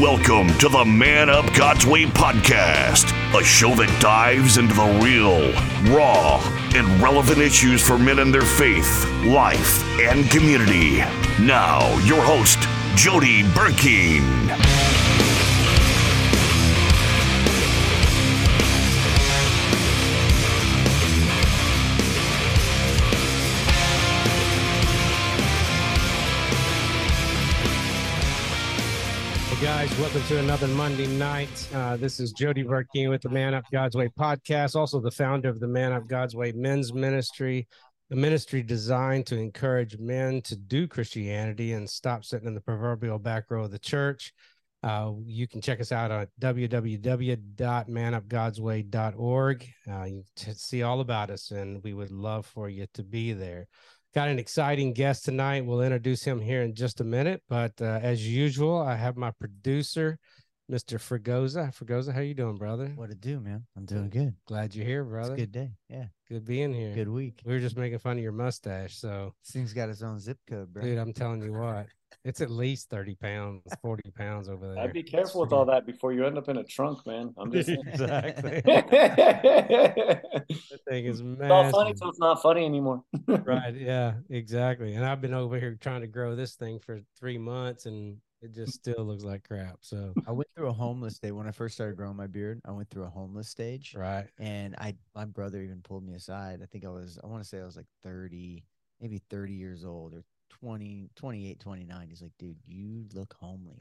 Welcome to the Man Up God's Way podcast, a show that dives into the real, raw, and relevant issues for men and their faith, life, and community. Now, your host, Jody Burkeen. Welcome to another Monday night. Uh, this is Jody Burkeen with the Man Up God's Way podcast, also the founder of the Man Up God's Way Men's Ministry, a ministry designed to encourage men to do Christianity and stop sitting in the proverbial back row of the church. Uh, you can check us out at www.manupgodsway.org. Uh, you can see all about us, and we would love for you to be there. Got an exciting guest tonight. We'll introduce him here in just a minute. But uh, as usual, I have my producer, Mr. Fregosa. Fregosa, how you doing, brother? What it do, man? I'm doing good. Glad you're here, It's brother. a good day. Yeah. Good being here. Good week. We were just making fun of your mustache. So, This thing's got its own zip code, bro. dude, I'm telling you what, it's at least 30 pounds, 40 pounds over there. I'd be careful with all that before you end up in a trunk, man. I'm just saying. exactly. That thing is massive. all funny massive. until it's not funny anymore. right. Yeah, exactly. And I've been over here trying to grow this thing for three months and it just still looks like crap. So, I went through a homeless stage when I first started growing my beard. I went through a homeless stage, right. and I my brother even pulled me aside. I think I was I want to say I was like 30, maybe 30 years old or 20, 28, 29. He's like, dude, you look homely.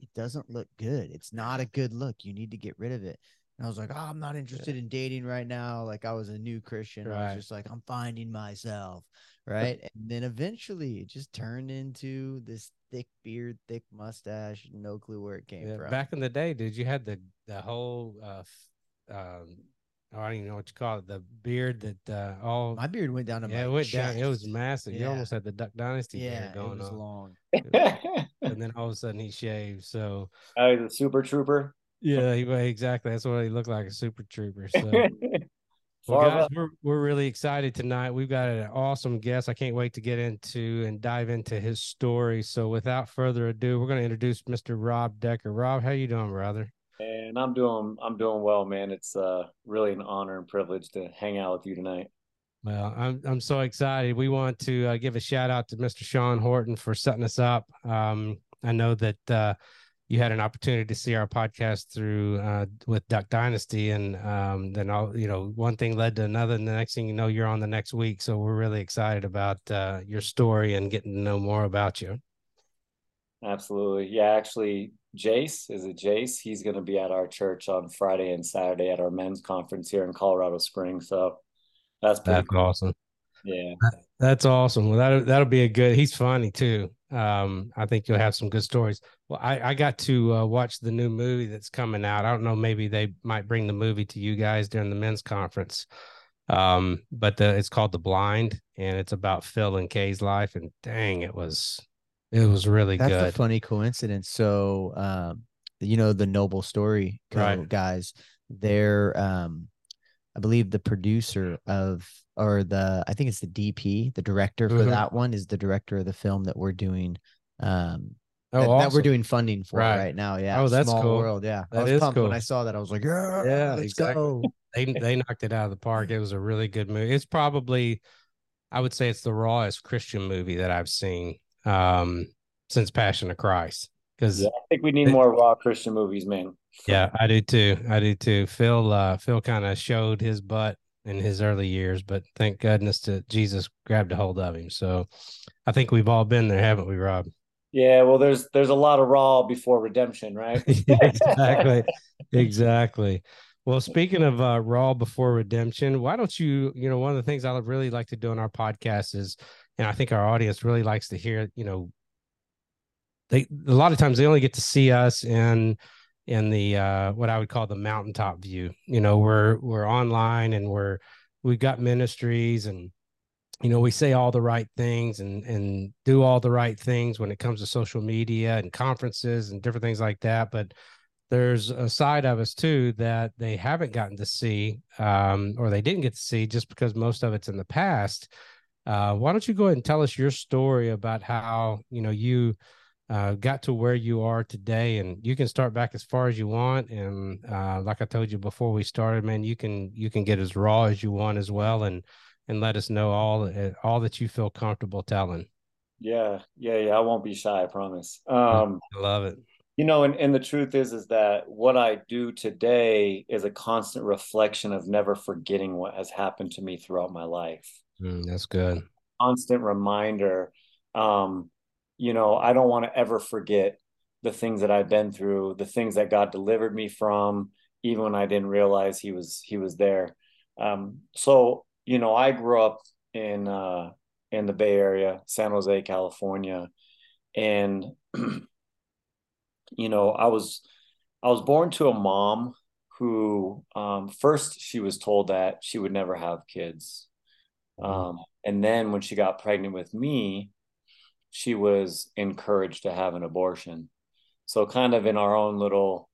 it doesn't look good. It's not a good look. You need to get rid of it. And I was like, oh, I'm not interested in dating right now. Like I was a new Christian. I was just like, I'm finding myself. Right. and then eventually it just turned into this thick beard, thick mustache, no clue where it came Yeah, from. back in the day, dude, you had the the whole uh f- I don't even know what you call it, the beard that uh all my beard went down to yeah, my it went down. It was chest. massive. You almost had the Duck Dynasty Yeah, beard it going was on. long. And then all of a sudden he shaved. So Oh, he's a super trooper. yeah, he, exactly. That's what he looked like, a super trooper. So Well, guys, we're, we're really excited tonight. We've got an awesome guest. I can't wait to get into and dive into his story. So, without further ado, we're going to introduce Mr. Rob Decker. Rob, how you doing, brother? And I'm doing I'm doing well, man. It's uh really an honor and privilege to hang out with you tonight. Well, I'm I'm so excited. We want to uh, give a shout out to Mr. Sean Horton for setting us up. Um, I know that uh, you had an opportunity to see our podcast through uh, with Duck Dynasty, and um, then all you know, one thing led to another, and the next thing you know, you're on the next week. So we're really excited about uh, your story and getting to know more about you. Absolutely. Yeah, actually, Jace is it Jace? He's going to be at our church on Friday and Saturday at our men's conference here in Colorado Springs. So that's That's cool. awesome. Yeah. That's awesome. Well, that that'll be a good. He's funny too. Um, I think you'll have some good stories. Well, I I got to uh, watch the new movie that's coming out. I don't know. Maybe they might bring the movie to you guys during the men's conference. Um, but the, it's called The Blind, and it's about Phil and Kay's life. And dang, it was it was really good. That's good. a funny coincidence. So, um, you know, the Noble Story co- Right. guys, they're, um, I believe the producer of, or the, I think it's the DP, the director for Mhm. that one is the director of the film that we're doing, um, oh, that, that we're doing funding for Right. right, now. Yeah. Oh, that's Small cool. World. Yeah. That I was is pumped cool. when I saw that. I was like, yeah, Yeah, let's exactly. go. they they knocked it out of the park. It was a really good movie. It's probably, I would say, it's the rawest Christian movie that I've seen um, since Passion of Christ. Because Yeah, I think we need more raw Christian movies, man. yeah, I do too. I do too. Phil, uh, Phil kind of showed his butt in his early years, but thank goodness that Jesus grabbed a hold of him. So I think we've all been there, haven't we, Rob? Yeah, well, there's there's a lot of raw before redemption, right? exactly, exactly. Well, speaking of uh, Raw before redemption, why don't you? You know, one of the things I would really like to do on our podcast is, and I think our audience really likes to hear. You know, they a lot of times they only get to see us in in the uh, what I would call the mountaintop view. You know, we're we're online and we're we've got ministries and you know we say all the right things and and do all the right things when it comes to social media and conferences and different things like that but there's a side of us too that they haven't gotten to see um, or they didn't get to see just because most of it's in the past uh, why don't you go ahead and tell us your story about how you know you uh, got to where you are today and you can start back as far as you want and uh, like i told you before we started man you can you can get as raw as you want as well and and let us know all uh, all that you feel comfortable telling. Yeah yeah yeah i won't be shy i promise. Um i love it. you know and, and the truth is is that what i do today is a constant reflection of never forgetting what has happened to me throughout my life mm, that's good constant reminder um you know, I don't want to ever forget the things that I've been through, the things that God delivered me from, even when I didn't realize He was He was there. Um, so, you know, I grew up in uh, in the Bay Area, San Jose, California, and you know, I was I was born to a mom who um, first she was told that she would never have kids. Um, and then when she got pregnant with me, she was encouraged to have an abortion. So, kind of in our own little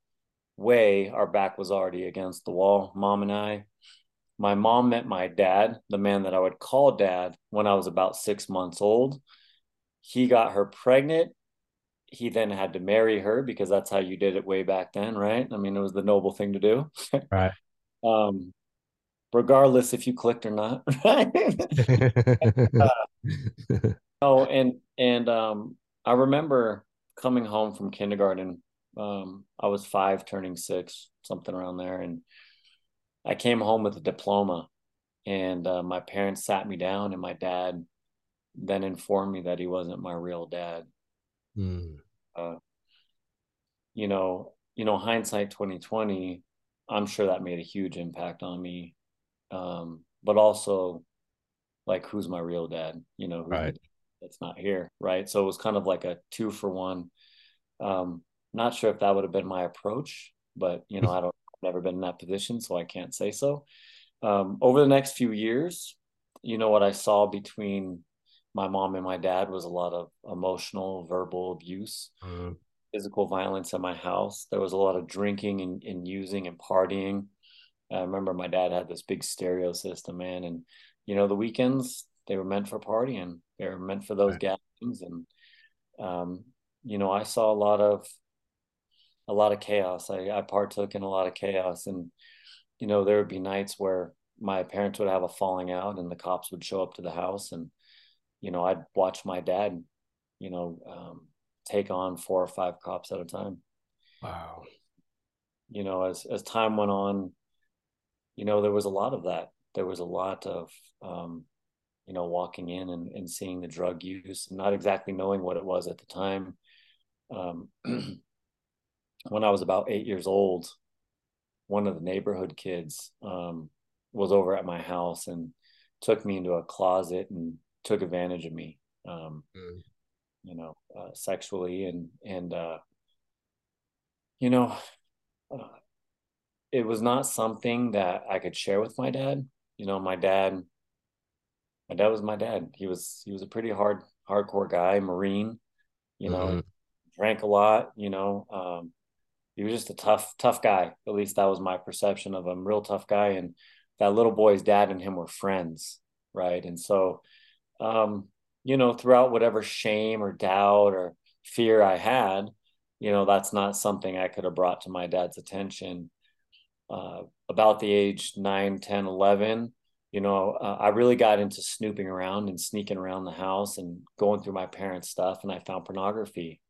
way, our back was already against the wall, mom and I. My mom met my dad, the man that I would call dad, when I was about six months old. He got her pregnant. He then had to marry her because that's how you did it way back then, right? I mean, it was the noble thing to do. Right. um, regardless if you clicked or not. uh, Oh, and and um, I remember coming home from kindergarten. Um, I was five, turning six, something around there, and I came home with a diploma. And uh, my parents sat me down, and my dad then informed me that he wasn't my real dad. Mm. Uh, you know, you know, hindsight twenty twenty. I'm sure that made a huge impact on me, um, but also, like, who's my real dad? You know, right that's not here, right? So it was kind of like a two for one. Um, not sure if that would have been my approach, but you know, I don't I've never been in that position, so I can't say so. Um, over the next few years, you know, what I saw between my mom and my dad was a lot of emotional, verbal abuse, mm. physical violence at my house. There was a lot of drinking and, and using and partying. I remember my dad had this big stereo system, man, and you know, the weekends they were meant for partying. They were meant for those right. gatherings, and um, you know, I saw a lot of a lot of chaos. I, I partook in a lot of chaos, and you know, there would be nights where my parents would have a falling out, and the cops would show up to the house, and you know, I'd watch my dad, you know, um, take on four or five cops at a time. Wow. You know, as as time went on, you know, there was a lot of that. There was a lot of um, you know, walking in and, and seeing the drug use, not exactly knowing what it was at the time. Um, when I was about eight years old, one of the neighborhood kids um, was over at my house and took me into a closet and took advantage of me, um, mm. you know, uh, sexually and and uh, you know, uh, it was not something that I could share with my dad. You know, my dad my dad was my dad. He was he was a pretty hard hardcore guy, Marine. You know, mm-hmm. drank a lot. You know, um, he was just a tough tough guy. At least that was my perception of him. Real tough guy, and that little boy's dad and him were friends, right? And so, um, you know, throughout whatever shame or doubt or fear I had, you know, that's not something I could have brought to my dad's attention. Uh, about the age 9, 10, 11, you know, uh, I really got into snooping around and sneaking around the house and going through my parents' stuff, and I found pornography.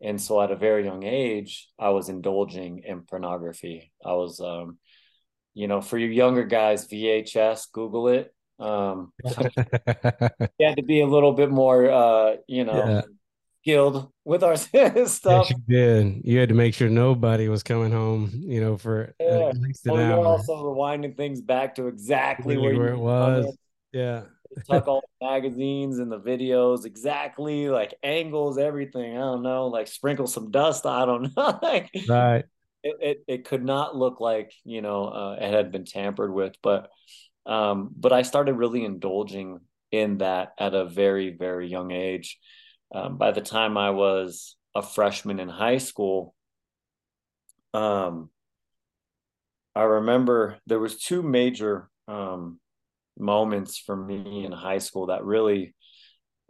And so, at a very young age, I was indulging in pornography. I was, um, you know, for you younger guys, VHS, Google it. Um, you had to be a little bit more, uh, you know, yeah skilled with our stuff. Yes, you did. You had to make sure nobody was coming home, you know, for yeah. at least an well, hour. also rewinding things back to exactly where, where it was. Yeah. Tuck all the magazines and the videos exactly, like angles, everything. I don't know, like sprinkle some dust. I don't know. like, right. It, it, it could not look like you know uh, it had been tampered with, but um, but I started really indulging in that at a very very young age um, by the time I was a freshman in high school, um, I remember there was two major um, moments for me in high school that really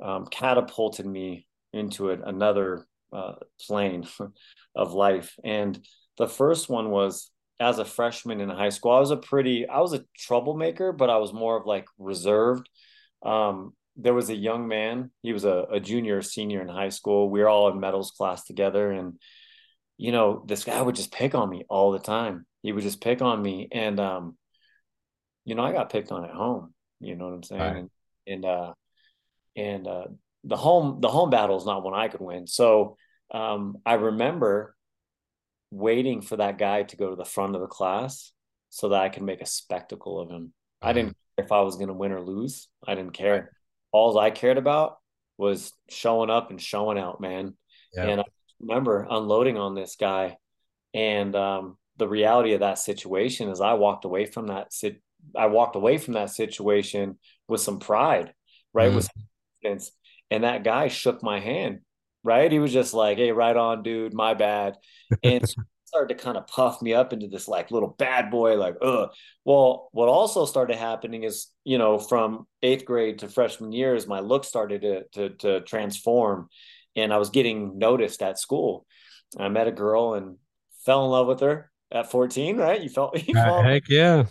um, catapulted me into another uh, plane of life. And the first one was as a freshman in high school. I was a pretty, I was a troublemaker, but I was more of like reserved. Um, there was a young man. He was a, a junior, senior in high school. We were all in metals class together, and you know, this guy would just pick on me all the time. He would just pick on me, and um, you know, I got picked on at home. You know what I'm saying? Right. And and uh, and uh, the home the home battle is not one I could win. So um, I remember waiting for that guy to go to the front of the class so that I could make a spectacle of him. I didn't care if I was going to win or lose. I didn't care. All I cared about was showing up and showing out, man. Yeah. And I remember unloading on this guy, and um, the reality of that situation is I walked away from that. sit I walked away from that situation with some pride, right? Mm. With confidence, and that guy shook my hand right? He was just like, "Hey, right on, dude. My bad," and started to kind of puff me up into this like little bad boy, like, "Ugh." Well, what also started happening is, you know, from eighth grade to freshman year, is my look started to to, to transform, and I was getting noticed at school. I met a girl and fell in love with her at 14, right? You felt, you uh, heck yeah.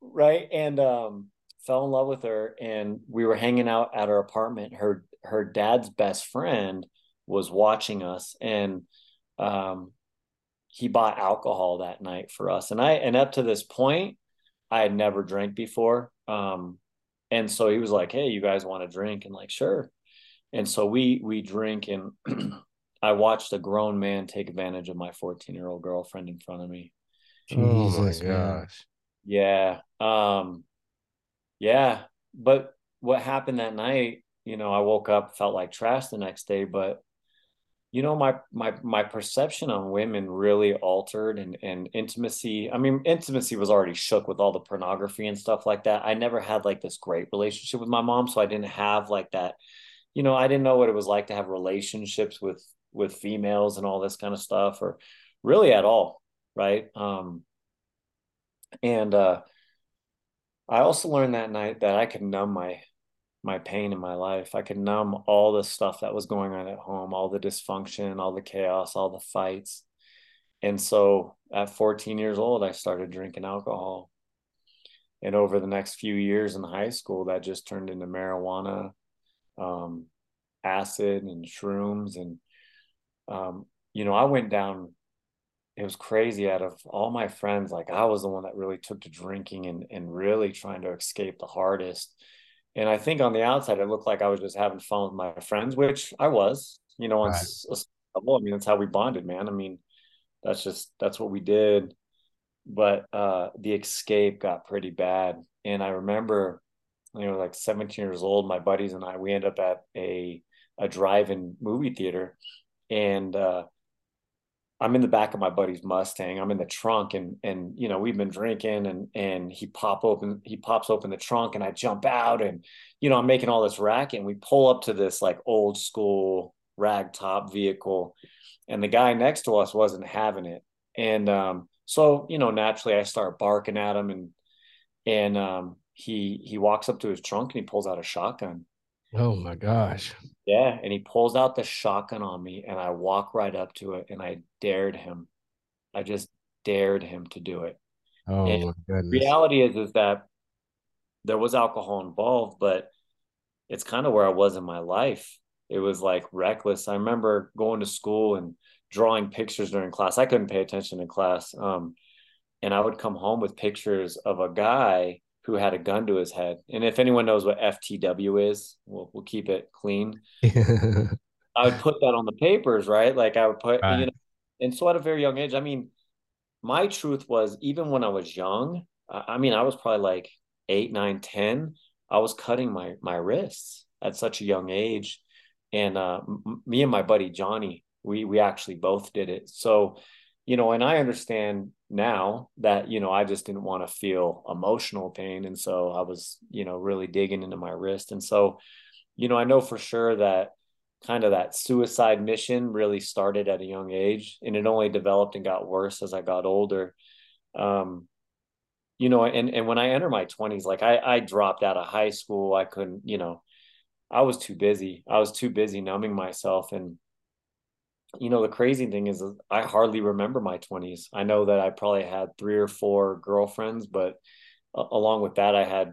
Right. And um fell in love with her and we were hanging out at her apartment. Her her dad's best friend was watching us and um, he bought alcohol that night for us. And i and up to this point i had never drank before. Um, and so he was like hey you guys want to drink? And like sure. And so we we drink and i watched a grown man take advantage of my 14 year old girlfriend in front of me. Jesus oh gosh. Yeah um yeah. But what happened that night you know, I woke up, felt like trash the next day, but you know, my my my perception on women really altered and and intimacy. I mean, intimacy was already shook with all the pornography and stuff like that. I never had like this great relationship with my mom, so I didn't have like that, you know, I didn't know what it was like to have relationships with with females and all this kind of stuff or really at all, right? Um and uh I also learned that night that I could numb my my pain in my life. I could numb all the stuff that was going on at home, all the dysfunction, all the chaos, all the fights. And so at 14 years old, I started drinking alcohol. And over the next few years in high school, that just turned into marijuana, um, acid, and shrooms. And, um, you know, I went down, it was crazy. Out of all my friends, like I was the one that really took to drinking and, and really trying to escape the hardest and I think on the outside, it looked like I was just having fun with my friends, which I was, you know, on right. a level. I mean, that's how we bonded, man. I mean, that's just, that's what we did. But uh, the escape got pretty bad. And I remember, you know, like 17 years old, my buddies and I, we end up at a, a drive-in movie theater. And uh, I'm in the back of my buddy's Mustang. I'm in the trunk and and you know, we've been drinking and and he pop open he pops open the trunk and I jump out and you know, I'm making all this racket and we pull up to this like old school rag top vehicle and the guy next to us wasn't having it. And um so, you know, naturally I start barking at him and and um he he walks up to his trunk and he pulls out a shotgun Oh my gosh. Yeah. And he pulls out the shotgun on me and I walk right up to it and I dared him. I just dared him to do it. Oh and my goodness. Reality is is that there was alcohol involved, but it's kind of where I was in my life. It was like reckless. I remember going to school and drawing pictures during class. I couldn't pay attention in class. Um, and I would come home with pictures of a guy who had a gun to his head. And if anyone knows what FTW is, we'll we'll keep it clean. I would put that on the papers, right? Like I would put, right. you know, and so at a very young age, I mean, my truth was even when I was young, I mean, I was probably like eight, nine, ten. I was cutting my my wrists at such a young age, and uh, m- me and my buddy Johnny, we we actually both did it. So, you know, and I understand now that you know i just didn't want to feel emotional pain. And so i was you know really digging into my wrist. And so you know i know for sure that kind of that suicide mission really started at a young age and it only developed and got worse as i got older. Um you know and and when i enter my 20s like i i dropped out of high school. I couldn't you know i was too busy. I was too busy numbing myself and you know, the crazy thing is I hardly remember my 20s. I know that I probably had three or four girlfriends, but uh, along with that, I had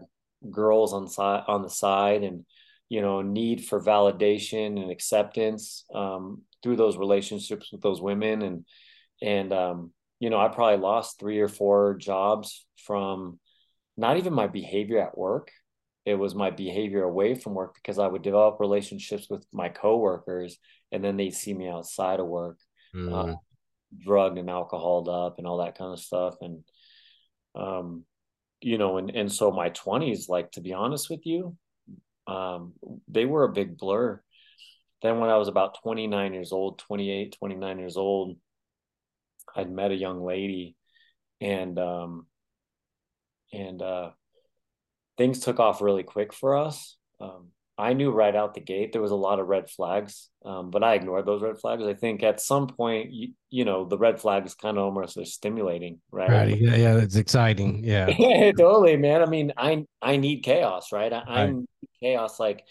girls on side on the side and you know need for validation and acceptance um, through those relationships with those women and and um, you know I probably lost three or four jobs from not even my behavior at work it was my behavior away from work because I would develop relationships with my coworkers and then they'd see me outside of work, mm. uh, drugged and alcoholed up and all that kind of stuff. And, um, you know, and, and so my twenties, like, to be honest with you, um, they were a big blur. Then when I was about 29 years old, 28, 29 years old, I'd met a young lady and, um, and, uh, things took off really quick for us. Um, I knew right out the gate there was a lot of red flags, um, but I ignored those red flags. I think at some point, you, you know, the red flags kind of almost are stimulating, right? Right. Yeah, yeah, it's exciting. Yeah, totally, man. I mean, I I need chaos, right? I, right. I'm chaos. Like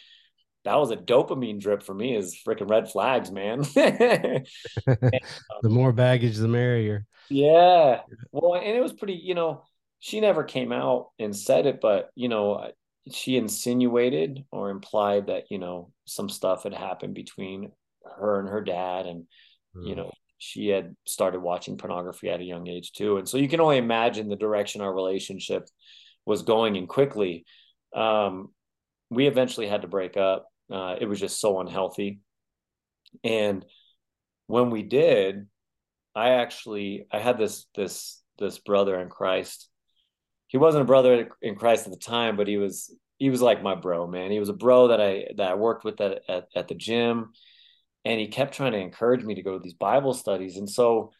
that was a dopamine drip for me. Is freaking red flags, man. and, the more baggage, the merrier. Yeah. Well, and it was pretty. You know, she never came out and said it, but you know, she insinuated or implied that you know some stuff had happened between her and her dad and mm. you know she had started watching pornography at a young age too. And so you can only imagine the direction our relationship was going in quickly. Um, we eventually had to break up. Uh, it was just so unhealthy. And when we did i actually i had this this this brother in christ he wasn't a brother in Christ at the time, but he was he was like my bro, man. He was a bro that I that I worked with at, at, at the gym, and he kept trying to encourage me to go to these Bible studies, and so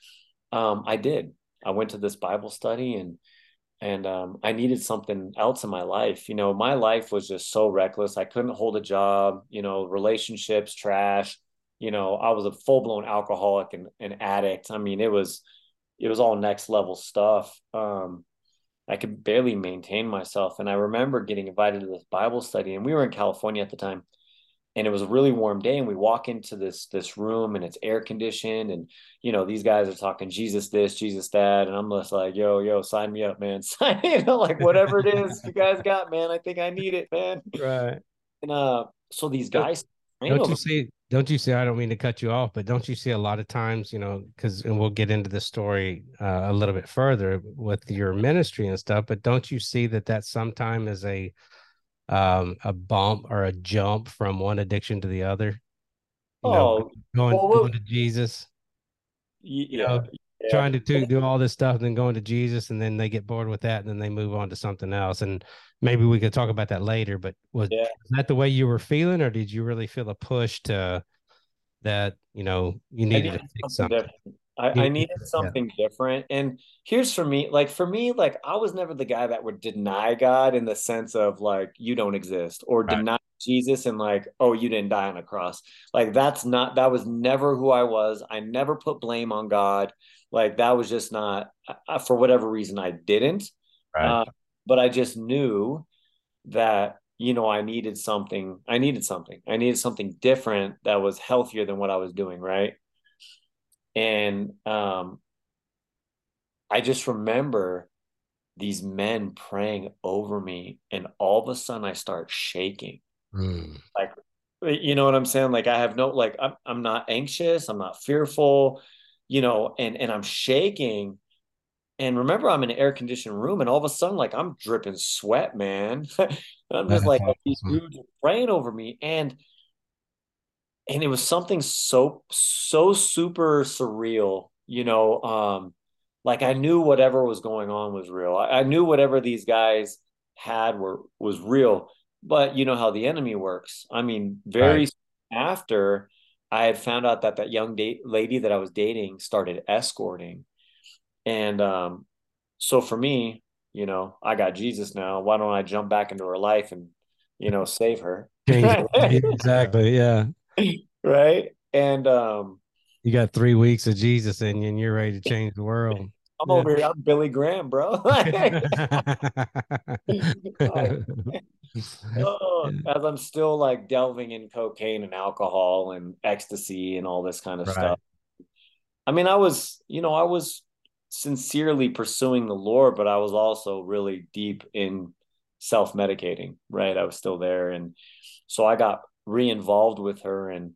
um, I did. I went to this Bible study, and and um, I needed something else in my life. You know, my life was just so reckless. I couldn't hold a job. You know, relationships trash. You know, I was a full blown alcoholic and an addict. I mean, it was it was all next level stuff. Um, I could barely maintain myself. And I remember getting invited to this Bible study, and we were in California at the time. And it was a really warm day, and we walk into this this room, and it's air conditioned, and you know these guys are talking Jesus this, Jesus that, and I'm just like, yo, yo, sign me up, man, sign, you know, like whatever it is you guys got, man, I think I need it, man. Right. And uh, so these guys, don't you see don't you see i don't mean to cut you off but don't you see a lot of times you know because and we'll get into the story uh, a little bit further with your ministry and stuff but don't you see that that sometime is a um a bump or a jump from one addiction to the other? You oh know, going, well, going to jesus. Yeah, you know, yeah. trying to, to do all this stuff and then going to jesus and then they get bored with that and then they move on to something else. And maybe we could talk about that later. But was, yeah. was that the way you were feeling, or did you really feel a push to that? You know, you needed, needed something. something. I, I, needed something yeah. different. And here's for me, like for me, like I was never the guy that would deny God in the sense of like you don't exist or right. deny Jesus and like, oh, you didn't die on a cross. Like that's not that was never who I was. I never put blame on God. Like that was just not for whatever reason I didn't. Right. Uh, but I just knew that you know I needed something. I needed something. I needed something different that was healthier than what I was doing, right? And um, I just remember these men praying over me, and all of a sudden I start shaking. Mm. Like, you know what I'm saying? Like I have no like I'm I'm not anxious. I'm not fearful. You know, and and I'm shaking and remember, I'm in an air conditioned room, and all of a sudden, like I'm dripping sweat, man. I'm just like these dudes are praying over me, and and it was something so so super surreal, you know. Um, like I knew whatever was going on was real. I, I knew whatever these guys had were was real. But you know how the enemy works. I mean, very right. after I had found out that that young date lady that I was dating started escorting and um, so for me, you know, I got Jesus now. Why don't I jump back into her life and, you know, save her? exactly. Yeah. Right. And um, you got three weeks of Jesus in you and you're ready to change the world. I'm yeah. over here. I'm Billy Graham, bro. oh, as I'm still like delving in cocaine and alcohol and ecstasy and all this kind of right. stuff. I mean, I was, you know, I was sincerely pursuing the Lord, but I was also really deep in self medicating, right? I was still there. And so I got re involved with her. And,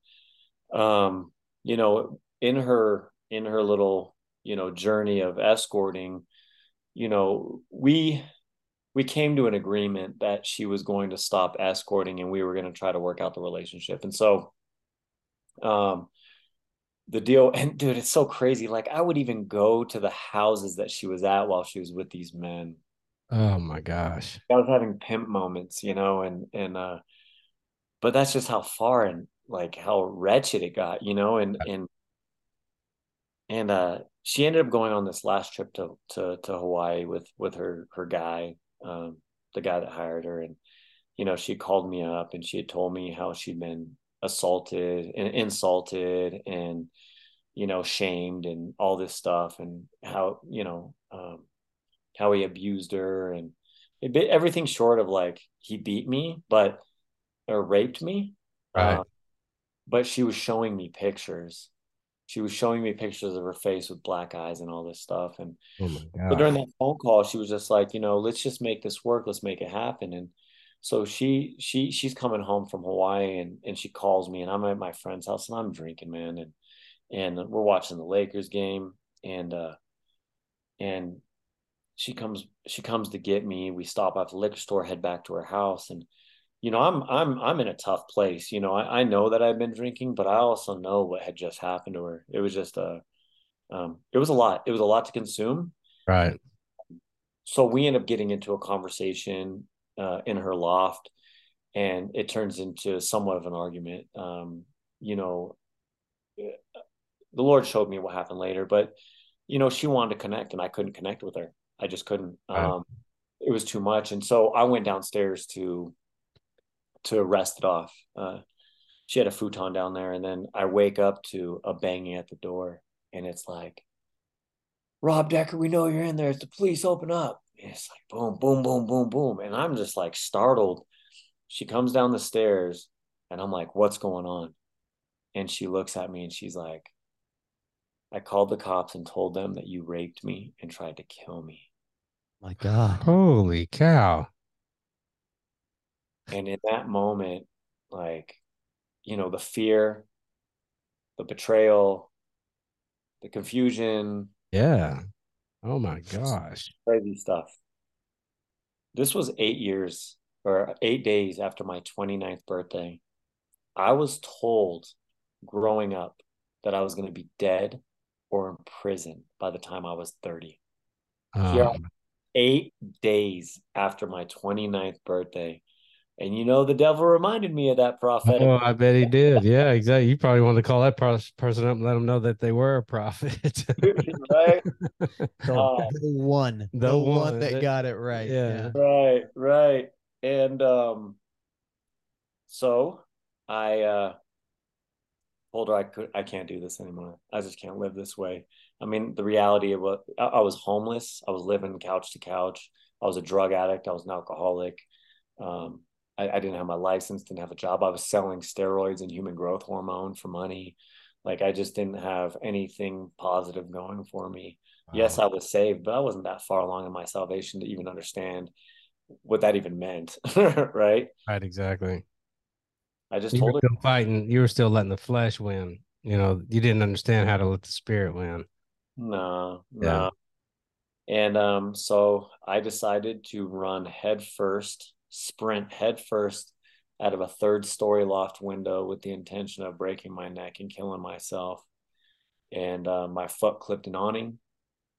um, you know, in her, in her little, you know, journey of escorting, you know, we, we came to an agreement that she was going to stop escorting and we were going to try to work out the relationship. And so, um, the deal and dude it's so crazy like i would even go to the houses that she was at while she was with these men. Oh my gosh. I was having pimp moments you know and and uh but that's just how far and like how wretched it got you know and and and uh she ended up going on this last trip to to to hawaii with with her her guy um the guy that hired her and you know she called me up and she had told me how she'd been assaulted and insulted and you know shamed and all this stuff and how you know um, how he abused her and it, everything short of like he beat me but or raped me. Right. Uh, but she was showing me pictures. She was showing me pictures of her face with black eyes and all this stuff. And oh but during that phone call she was just like you know let's just make this work. Let's make it happen. And so she she she's coming home from Hawaii and and she calls me and I'm at my friend's house and I'm drinking, man, and and we're watching the Lakers game and uh and she comes she comes to get me. We stop at the liquor store, head back to her house, and you know I'm I'm I'm in a tough place. You know I, I know that I've been drinking, but I also know what had just happened to her. It was just a um, it was a lot. It was a lot to consume. Right. So we end up getting into a conversation uh, in her loft, and it turns into somewhat of an argument. Um, you know, the Lord showed me what happened later, but you know, she wanted to connect, and I couldn't connect with her. I just couldn't. Um, it was too much, and so I went downstairs to to rest it off. Uh, she had a futon down there, and then I wake up to a banging at the door, and it's like, Rob Decker, we know you're in there. It's the police. Open up it's like boom, boom, boom, boom, boom. And I'm just like startled. She comes down the stairs and I'm like, what's going on? And she looks at me and she's like, I called the cops and told them that you raped me and tried to kill me. My God. Holy cow. And in that moment, like, you know, the fear, the betrayal, the confusion. Yeah. Oh my gosh. Crazy stuff. This was eight years or eight days after my 29th birthday. I was told growing up that I was going to be dead or in prison by the time I was 30. Um, Here, eight days after my 29th birthday, and you know, the devil reminded me of that prophet. Oh, I bet he did. Yeah, exactly. You probably wanted to call that person up and let them know that they were a prophet. right. Uh, the one. The, the one, one, that, got it right. Yeah. yeah. Right, right. And um so I uh told her I could I can't do this anymore. I just can't live this way. I mean, the reality of what I, I was homeless. I was living couch to couch. I was a drug addict. I was an alcoholic. Um, I, I, didn't have my license, didn't have a job. I was selling steroids and human growth hormone for money. Like I just didn't have anything positive going for me. Wow. Yes, I was saved, but I wasn't that far along in my salvation to even understand what that even meant. right. Right. Exactly. I just you told were still fighting. You were still letting the flesh win. You know, you didn't understand how to let the spirit win. No, yeah. no. And um, so I decided to run headfirst sprint headfirst out of a third story loft window with the intention of breaking my neck and killing myself. And uh, my foot clipped an awning,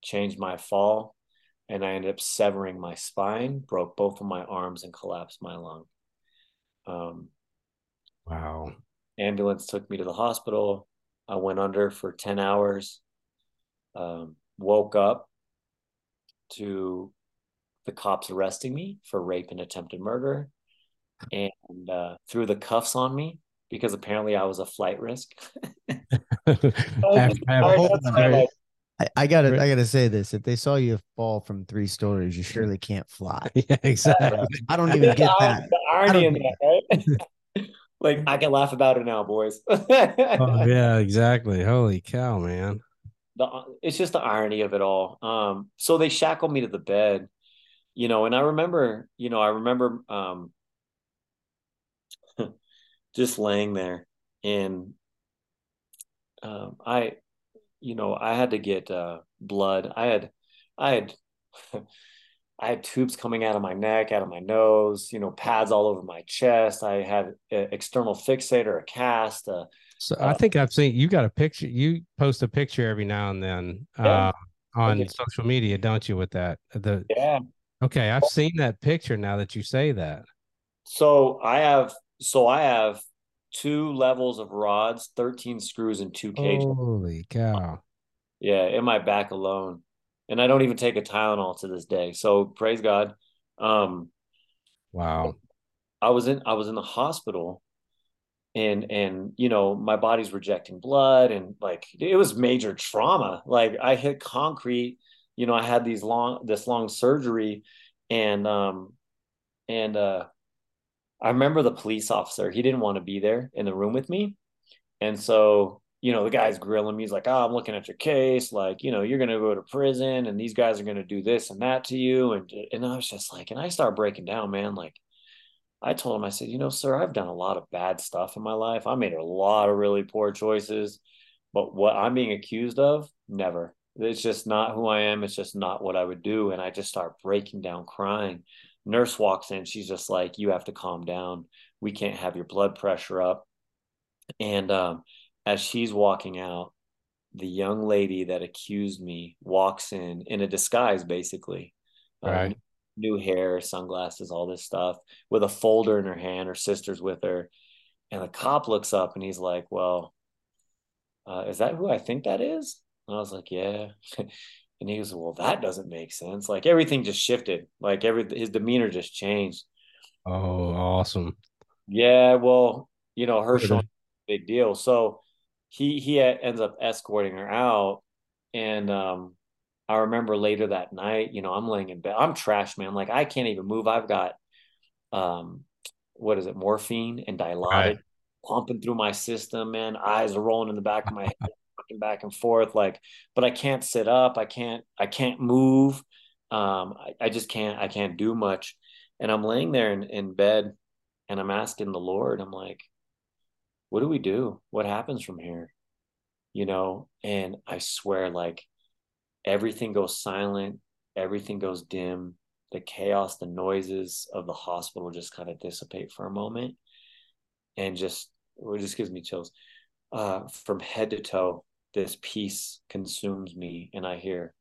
changed my fall, and I ended up severing my spine, broke both of my arms, and collapsed my lung. Um, wow. Ambulance took me to the hospital. I went under for 10 hours, um, woke up to the cops arresting me for rape and attempted murder and uh, threw the cuffs on me because apparently I was a flight risk. I, I, gotta I gotta say this. If they saw you fall from three stories, you surely can't fly. Yeah, exactly. I don't even get that. The irony in that, right? like I can laugh about it now, boys. oh, yeah, exactly. Holy cow, man. the it's just the irony of it all. Um, so they shackled me to the bed, you know, and I remember, you know, I remember um, just laying there, and um, I, you know, I had to get uh, blood. I had, I had. I had tubes coming out of my neck, out of my nose, you know, pads all over my chest. I had an external fixator, a cast, uh, so uh, I think I've seen you got a picture. You post a picture every now and then yeah. uh, on okay. social media, don't you? With that, the yeah. Okay, I've seen that picture now that you say that. So I have, so I have two levels of rods, thirteen screws, and two cages. Holy cow! Yeah, in my back alone, and I don't even take a Tylenol to this day. So praise God. Um, wow. I was in I was in the hospital and and you know my body's rejecting blood and like it was major trauma like i hit concrete you know i had these long this long surgery and um and uh i remember the police officer he didn't want to be there in the room with me and so you know the guy's grilling me he's like oh i'm looking at your case like you know you're going to go to prison and these guys are going to do this and that to you and and i was just like and i start breaking down man like I told him, I said, you know, sir, I've done a lot of bad stuff in my life. I made a lot of really poor choices, but what I'm being accused of, never. It's just not who I am. It's just not what I would do. And I just start breaking down crying. Nurse walks in. She's just like, you have to calm down. We can't have your blood pressure up. And um, as she's walking out, the young lady that accused me walks in in a disguise, basically. Um, right. New hair, sunglasses, all this stuff, with a folder in her hand. Her sister's with her. And the cop looks up and he's like, Well, uh, is that who I think that is? And I was like, Yeah. and he goes, Well, that doesn't make sense. Like everything just shifted. Like every his demeanor just changed. Oh, awesome. Yeah, well, you know, Herschel big deal. So he he ends up escorting her out and um I remember later that night, you know, I'm laying in bed. I'm trash, man. Like I can't even move. I've got um what is it, morphine and dilaudid right. pumping through my system, man. Eyes are rolling in the back of my head, back and forth. Like, but I can't sit up. I can't, I can't move. Um, I, I just can't, I can't do much. And I'm laying there in, in bed and I'm asking the Lord, I'm like, what do we do? What happens from here? You know, and I swear, like everything goes silent, everything goes dim, the chaos, the noises of the hospital just kind of dissipate for a moment. And just, it just gives me chills. Uh, from head to toe, this peace consumes me, and I hear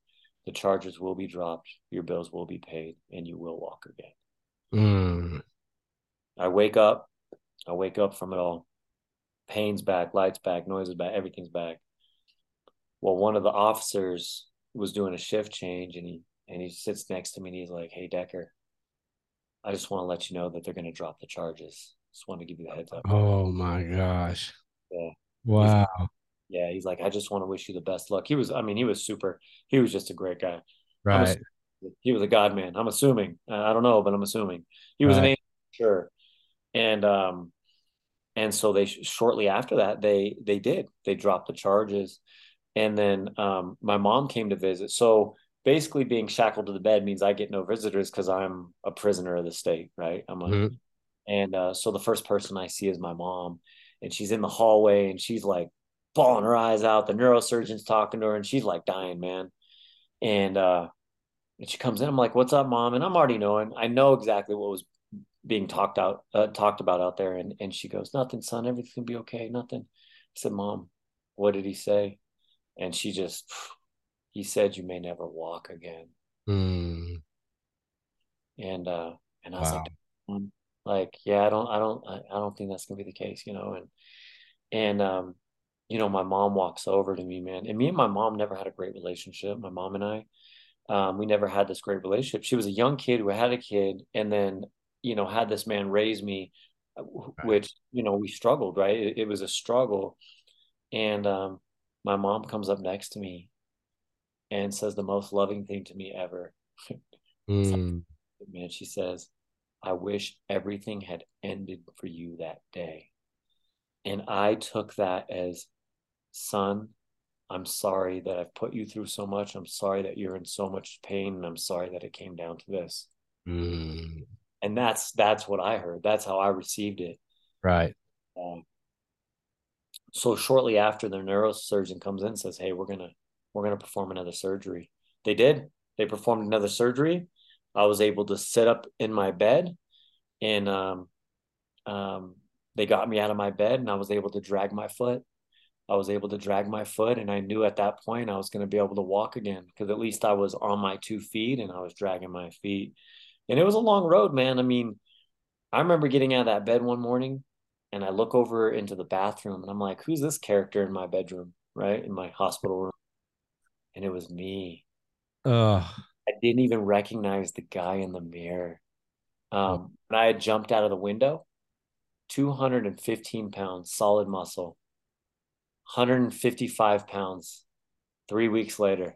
the charges will be dropped, your bills will be paid, and you will walk again. Mm. I wake up, I wake up from it all. Pain's back, lights back, noises back, everything's back. Well, one of the officers was doing a shift change and he and he sits next to me and he's like, Hey Decker, I just want to let you know that they're gonna drop the charges. Just want to give you the heads up. Oh my gosh. Yeah. Wow. Yeah, he's like, I just want to wish you the best luck. He was, I mean, he was super, he was just a great guy. Right. He was a god man. I'm assuming. I don't know, but I'm assuming. He was right. an angel, sure. And um and so they shortly after that they they did. They dropped the charges and then um, my mom came to visit. So basically, being shackled to the bed means I get no visitors because I'm a prisoner of the state, right? I'm a, mm-hmm. and uh, so the first person I see is my mom, and she's in the hallway and she's like bawling her eyes out. The neurosurgeon's talking to her, and she's like dying, man. And uh, and she comes in. I'm like, "What's up, mom?" And I'm already knowing. I know exactly what was being talked out, uh, talked about out there. And and she goes, "Nothing, son. Everything's gonna be okay. Nothing." I said, "Mom, what did he say?" and she just he said you may never walk again mm. and uh and i was wow. like like yeah i don't i don't I don't think that's gonna be the case you know and and um you know my mom walks over to me man and me and my mom never had a great relationship my mom and i um, we never had this great relationship she was a young kid who had a kid and then you know had this man raise me uh, which you know we struggled right it, it was a struggle and um my mom comes up next to me and says the most loving thing to me ever. mm. Man, she says, I wish everything had ended for you that day. And I took that as, son, I'm sorry that I've put you through so much. I'm sorry that you're in so much pain, and I'm sorry that it came down to this. Mm. And that's that's what I heard. That's how I received it. Right. Um, so shortly after, the neurosurgeon comes in and says, "Hey, we're gonna we're gonna perform another surgery." They did. They performed another surgery. I was able to sit up in my bed, and um, um, they got me out of my bed, and I was able to drag my foot. I was able to drag my foot, and I knew at that point I was going to be able to walk again because at least I was on my two feet and I was dragging my feet. And it was a long road, man. I mean, I remember getting out of that bed one morning and I look over into the bathroom and I'm like, who's this character in my bedroom, right? In my hospital room. And it was me. Oh, I didn't even recognize the guy in the mirror. Um, and I had jumped out of the window, 215 pounds, solid muscle, 155 pounds three weeks later.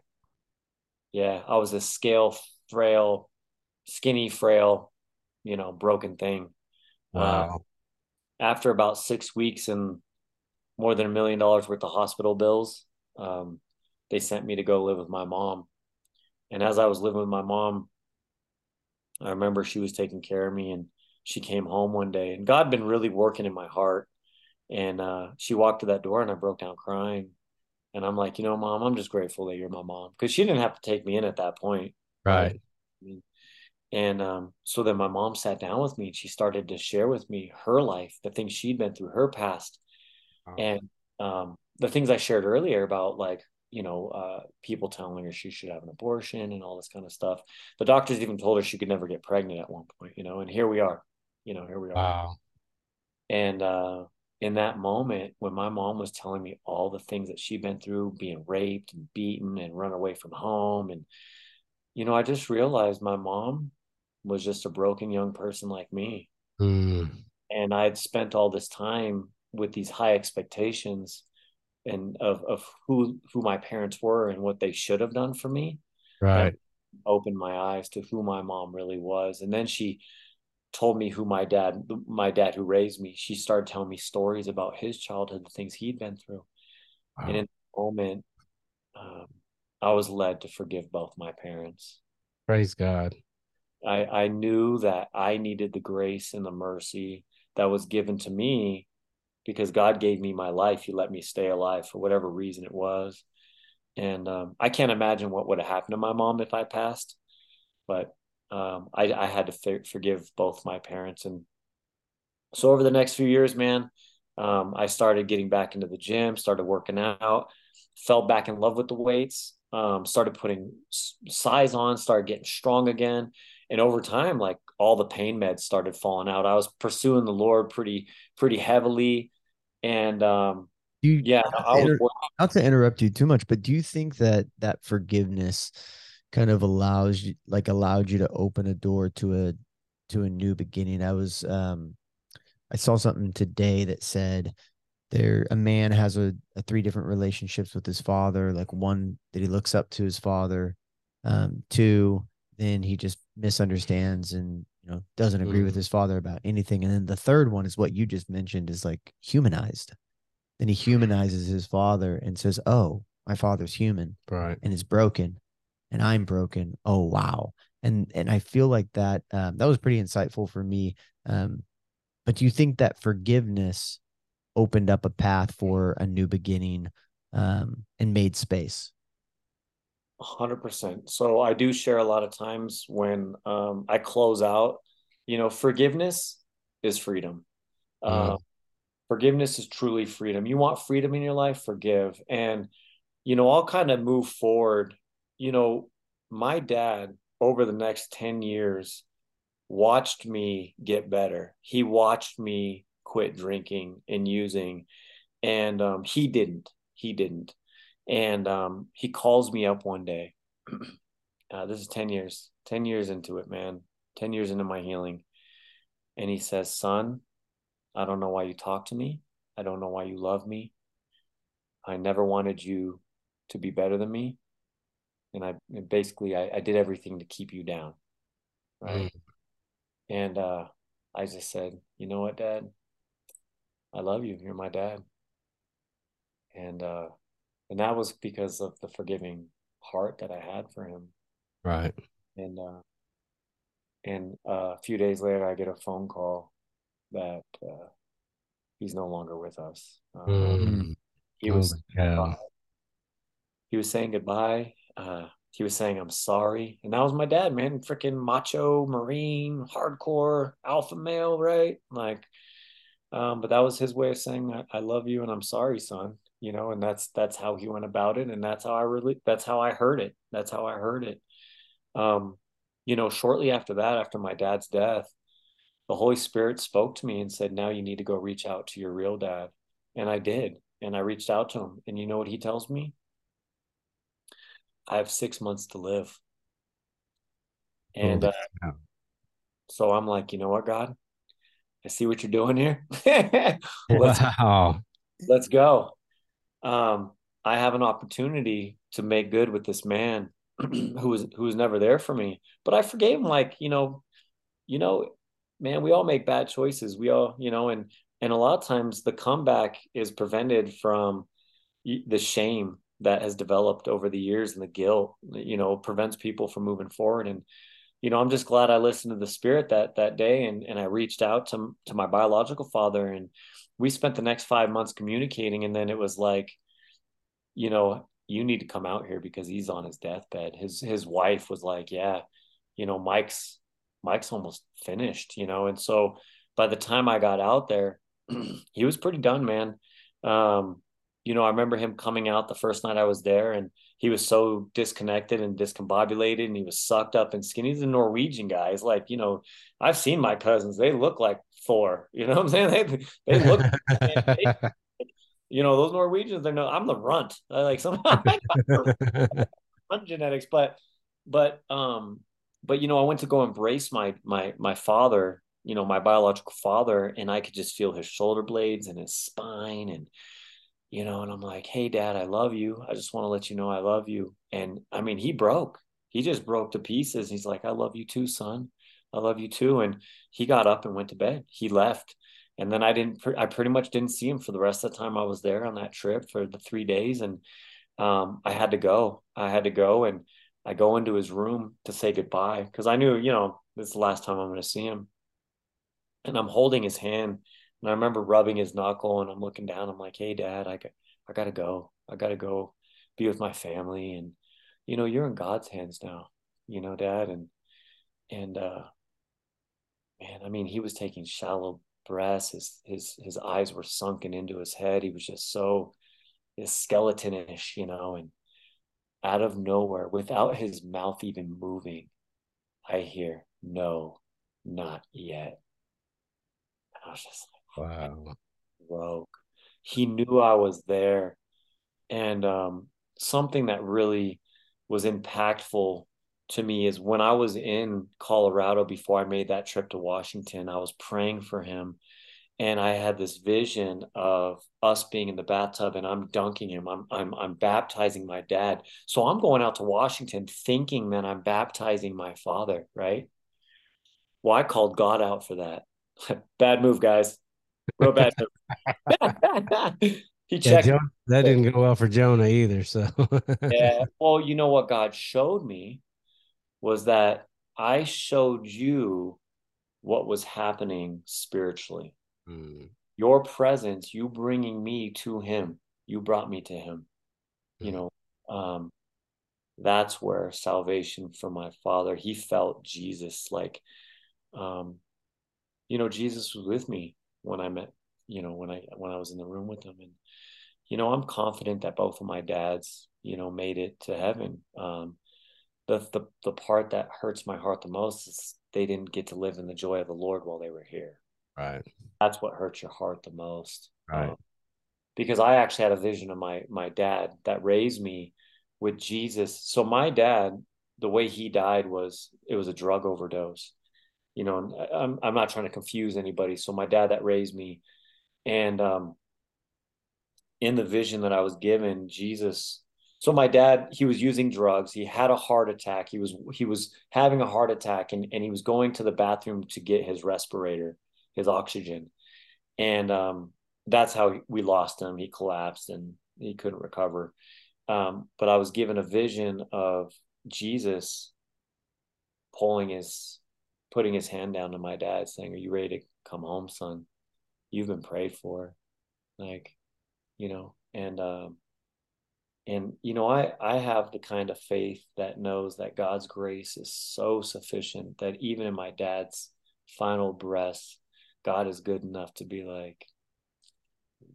Yeah, I was a scale frail, skinny, frail, you know, broken thing. wow. Uh, after about six weeks and more than a million dollars worth of hospital bills, um, they sent me to go live with my mom. And as I was living with my mom, I remember she was taking care of me and she came home one day and God had been really working in my heart. And uh, she walked to that door and I broke down crying. And I'm like, you know, mom, I'm just grateful that you're my mom because she didn't have to take me in at that point. right. And um, so then my mom sat down with me and she started to share with me her life, the things she'd been through, her past, Wow. and um, the things I shared earlier about like, you know, uh, people telling her she should have an abortion and all this kind of stuff. The doctors even told her she could never get pregnant at one point, you know, and here we are, you know, here we are. Wow. And uh, in that moment, when my mom was telling me all the things that she'd been through, being raped and beaten and run away from home, and you know, I just realized my mom was just a broken young person like me, Mm. and I had spent all this time with these high expectations and of of who who my parents were and what they should have done for me Right. opened my eyes to who my mom really was and then she told me who my dad my dad who raised me she started telling me stories about his childhood the things he'd been through Wow. and in that moment um, i was led to forgive both my parents Praise God. I, I knew that I needed the grace and the mercy that was given to me because God gave me my life. He let me stay alive for whatever reason it was. And um, I can't imagine what would have happened to my mom if I passed, but um, I, I had to f- forgive both my parents. And so over the next few years, man, um, I started getting back into the gym, started working out, fell back in love with the weights, um, started putting size on, started getting strong again. And over time, like all the pain meds started falling out. I was pursuing the Lord pretty, pretty heavily. And um, You yeah, not I to, was inter- not to interrupt you too much, but do you think that that forgiveness kind of allows you, like, allowed you to open a door to a to a new beginning? I was, um, I saw something today that said there a man has a, a three different relationships with his father. Like one that he looks up to his father, um, two then he just misunderstands and you know doesn't agree with Mm. his father about anything, and then the third one is what you just mentioned is like humanized then he humanizes his father and says, "Oh, my father's human Right. and is broken, and I'm broken. Oh, wow!" And and I feel like that um, that was pretty insightful for me. Um, but do you think that forgiveness opened up a path for a new beginning um, and made space? hundred percent. So I do share a lot of times when um, I close out. You know, forgiveness is freedom. Mm. Uh, forgiveness is truly freedom. You want freedom in your life, forgive. And you know, I'll kind of move forward. You know, my dad over the next ten years watched me get better. He watched me quit drinking and using, and um, he didn't. He didn't. And um, he calls me up one day. uh, this is 10 years, 10 years into it, man, 10 years into my healing. And he says, Son, I don't know why you talk to me. I don't know why you love me. I never wanted you to be better than me. And I basically I, I did everything to keep you down. Right. And uh, I just said, you know what, Dad? I love you. You're my dad. And uh, and that was because of the forgiving heart that I had for him. Right. And uh, and uh, a few days later, I get a phone call that uh, he's no longer with us. Um, Mm. He was cow. he was saying goodbye. Uh, he was saying I'm sorry, and that was my dad, man. Freaking macho, marine, hardcore, alpha male, right? Like, um, but that was his way of saying I, I love you and I'm sorry, son. You know, and that's that's how he went about it, and that's how I really that's how I heard it. That's how I heard it. Um, you know, shortly after that, after my dad's death, the Holy Spirit spoke to me and said, "Now you need to go reach out to your real dad," and I did, and I reached out to him, and you know what he tells me? I have six months to live. And uh, so I'm like, you know what, God? I see what you're doing here. let's, Wow. let's go. Um, I have an opportunity to make good with this man who was who was never there for me. But I forgave him like, you know, you know, man, we all make bad choices. We all, you know, and and a lot of times the comeback is prevented from the shame that has developed over the years and the guilt, you know, prevents people from moving forward. And you know, I'm just glad I listened to the spirit that that day and and I reached out to to my biological father and we spent the next 5 months communicating and then it was like you know, you need to come out here because he's on his deathbed. His his wife was like, yeah, you know, Mike's Mike's almost finished, you know. And so by the time I got out there, he was pretty done, man. Um, you know, I remember him coming out the first night I was there and he was so disconnected and discombobulated and he was sucked up and skinny. He's a Norwegian guy. He's like, you know, I've seen my cousins. They look like Thor. You know what I'm saying? They, they look they, you know, those Norwegians, they're no, I'm the runt. I like some runt genetics, but, but, um, but, you know, I went to go embrace my, my, my father, you know, my biological father, and I could just feel his shoulder blades and his spine and, you know, and I'm like, Hey dad, I love you. I just want to let you know I love you. And I mean, he broke, he just broke to pieces. He's like, I love you too, son. I love you too. And he got up and went to bed. He left and then I didn't, I pretty much didn't see him for the rest of the time I was there on that trip for the three days. And um, I had to go. I had to go, and I go into his room to say goodbye because I knew, you know, this is the last time I'm going to see him. And I'm holding his hand, and I remember rubbing his knuckle, and I'm looking down. I'm like, "Hey, Dad, I got, I got to go. I got to go be with my family, and you know, you're in God's hands now. You know, Dad, and and uh, man, I mean, he was taking shallow breaths. His his his eyes were sunken into his head. He was just so skeletonish, you know, and out of nowhere, without his mouth even moving, I hear, no, not yet. And I was just wow. broke. He knew I was there. And um, something that really was impactful to me is when I was in Colorado before I made that trip to Washington, I was praying for him. And I had this vision of us being in the bathtub and I'm dunking him. I'm I'm I'm baptizing my dad. So I'm going out to Washington thinking that I'm baptizing my father, right? Well, I called God out for that. bad move, guys. Real bad move. he Yeah, checked. Jo- that didn't go well for Jonah either. So yeah. Well, you know what God showed me was that I showed you what was happening spiritually. Mm, Your presence, you bringing me to Him, you brought me to Him. You Mhm. know, um, that's where salvation for my father. He felt Jesus like, um, you know, Jesus was with me when I met, you know, when I when I was in the room with them, and you know, I'm confident that both of my dads, you know, made it to heaven. Um, the the the part that hurts my heart the most is they didn't get to live in the joy of the Lord while they were here. right. That's what hurts your heart the most. Right. Um, because I actually had a vision of my my dad that raised me with Jesus. So my dad, the way he died was it was a drug overdose. You know, I'm I'm not trying to confuse anybody. So my dad that raised me, and um, in the vision that I was given, Jesus. So my dad, he was using drugs. He had a heart attack. He was he was having a heart attack, and and he was going to the bathroom to get his respirator, his oxygen, and um, that's how we lost him. He collapsed, and he couldn't recover. Um, but I was given a vision of Jesus pulling his, putting his hand down to my dad, saying, "Are you ready to come home, son? You've been prayed for." Like, you know, and um, and you know, I I have the kind of faith that knows that God's grace is so sufficient that even in my dad's final breath, God is good enough to be like,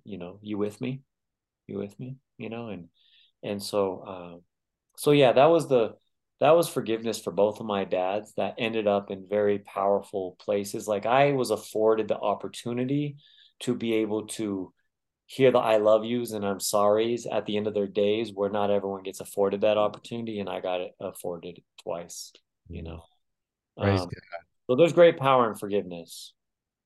you know, you with me? You with me? You know, and and so uh, so yeah, that was the that was forgiveness for both of my dads that ended up in very powerful places. Like I was afforded the opportunity to be able to hear the I love yous and I'm sorry's at the end of their days where not everyone gets afforded that opportunity and I got it afforded twice, you know. Um, so there's great power in forgiveness.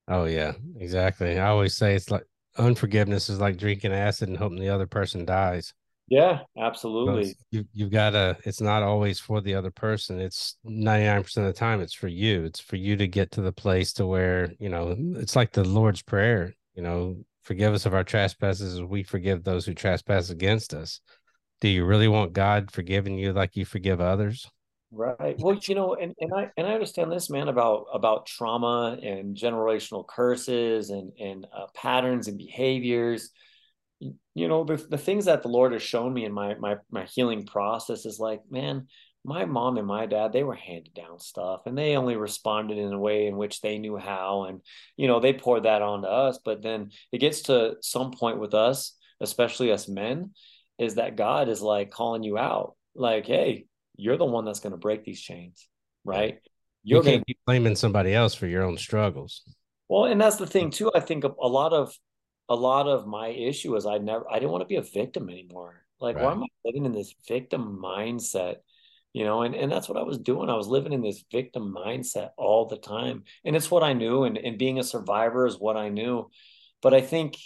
Oh yeah, exactly. I always say it's like unforgiveness is like drinking acid and hoping the other person dies. Yeah, absolutely. You you've got to. It's not always for the other person. It's ninety nine percent of the time. It's for you. It's for you to get to the place to where you know. It's like the Lord's prayer. You know, forgive us of our trespasses as we forgive those who trespass against us. Do you really want God forgiving you like you forgive others? Right. Well, you know, and, and I and I understand this, man, about about trauma and generational curses and and uh, patterns and behaviors. You, you know, the the things that the Lord has shown me in my my my healing process is like, man, my mom and my dad, they were handed down stuff, and they only responded in a way in which they knew how, and you know, they poured that onto us. But then it gets to some point with us, especially us men, is that God is like calling you out, like, hey you're the one that's going to break these chains, right? You You're going can't to keep blaming somebody else for your own struggles. well, and that's the thing mm. too. I think a, a lot of a lot of my issue is I never I didn't want to be a victim anymore. Like, why am I living in this victim mindset? You know, and, and that's what I was doing. I was living in this victim mindset all the time. And it's what I knew, and, and being a survivor is what I knew. But I think,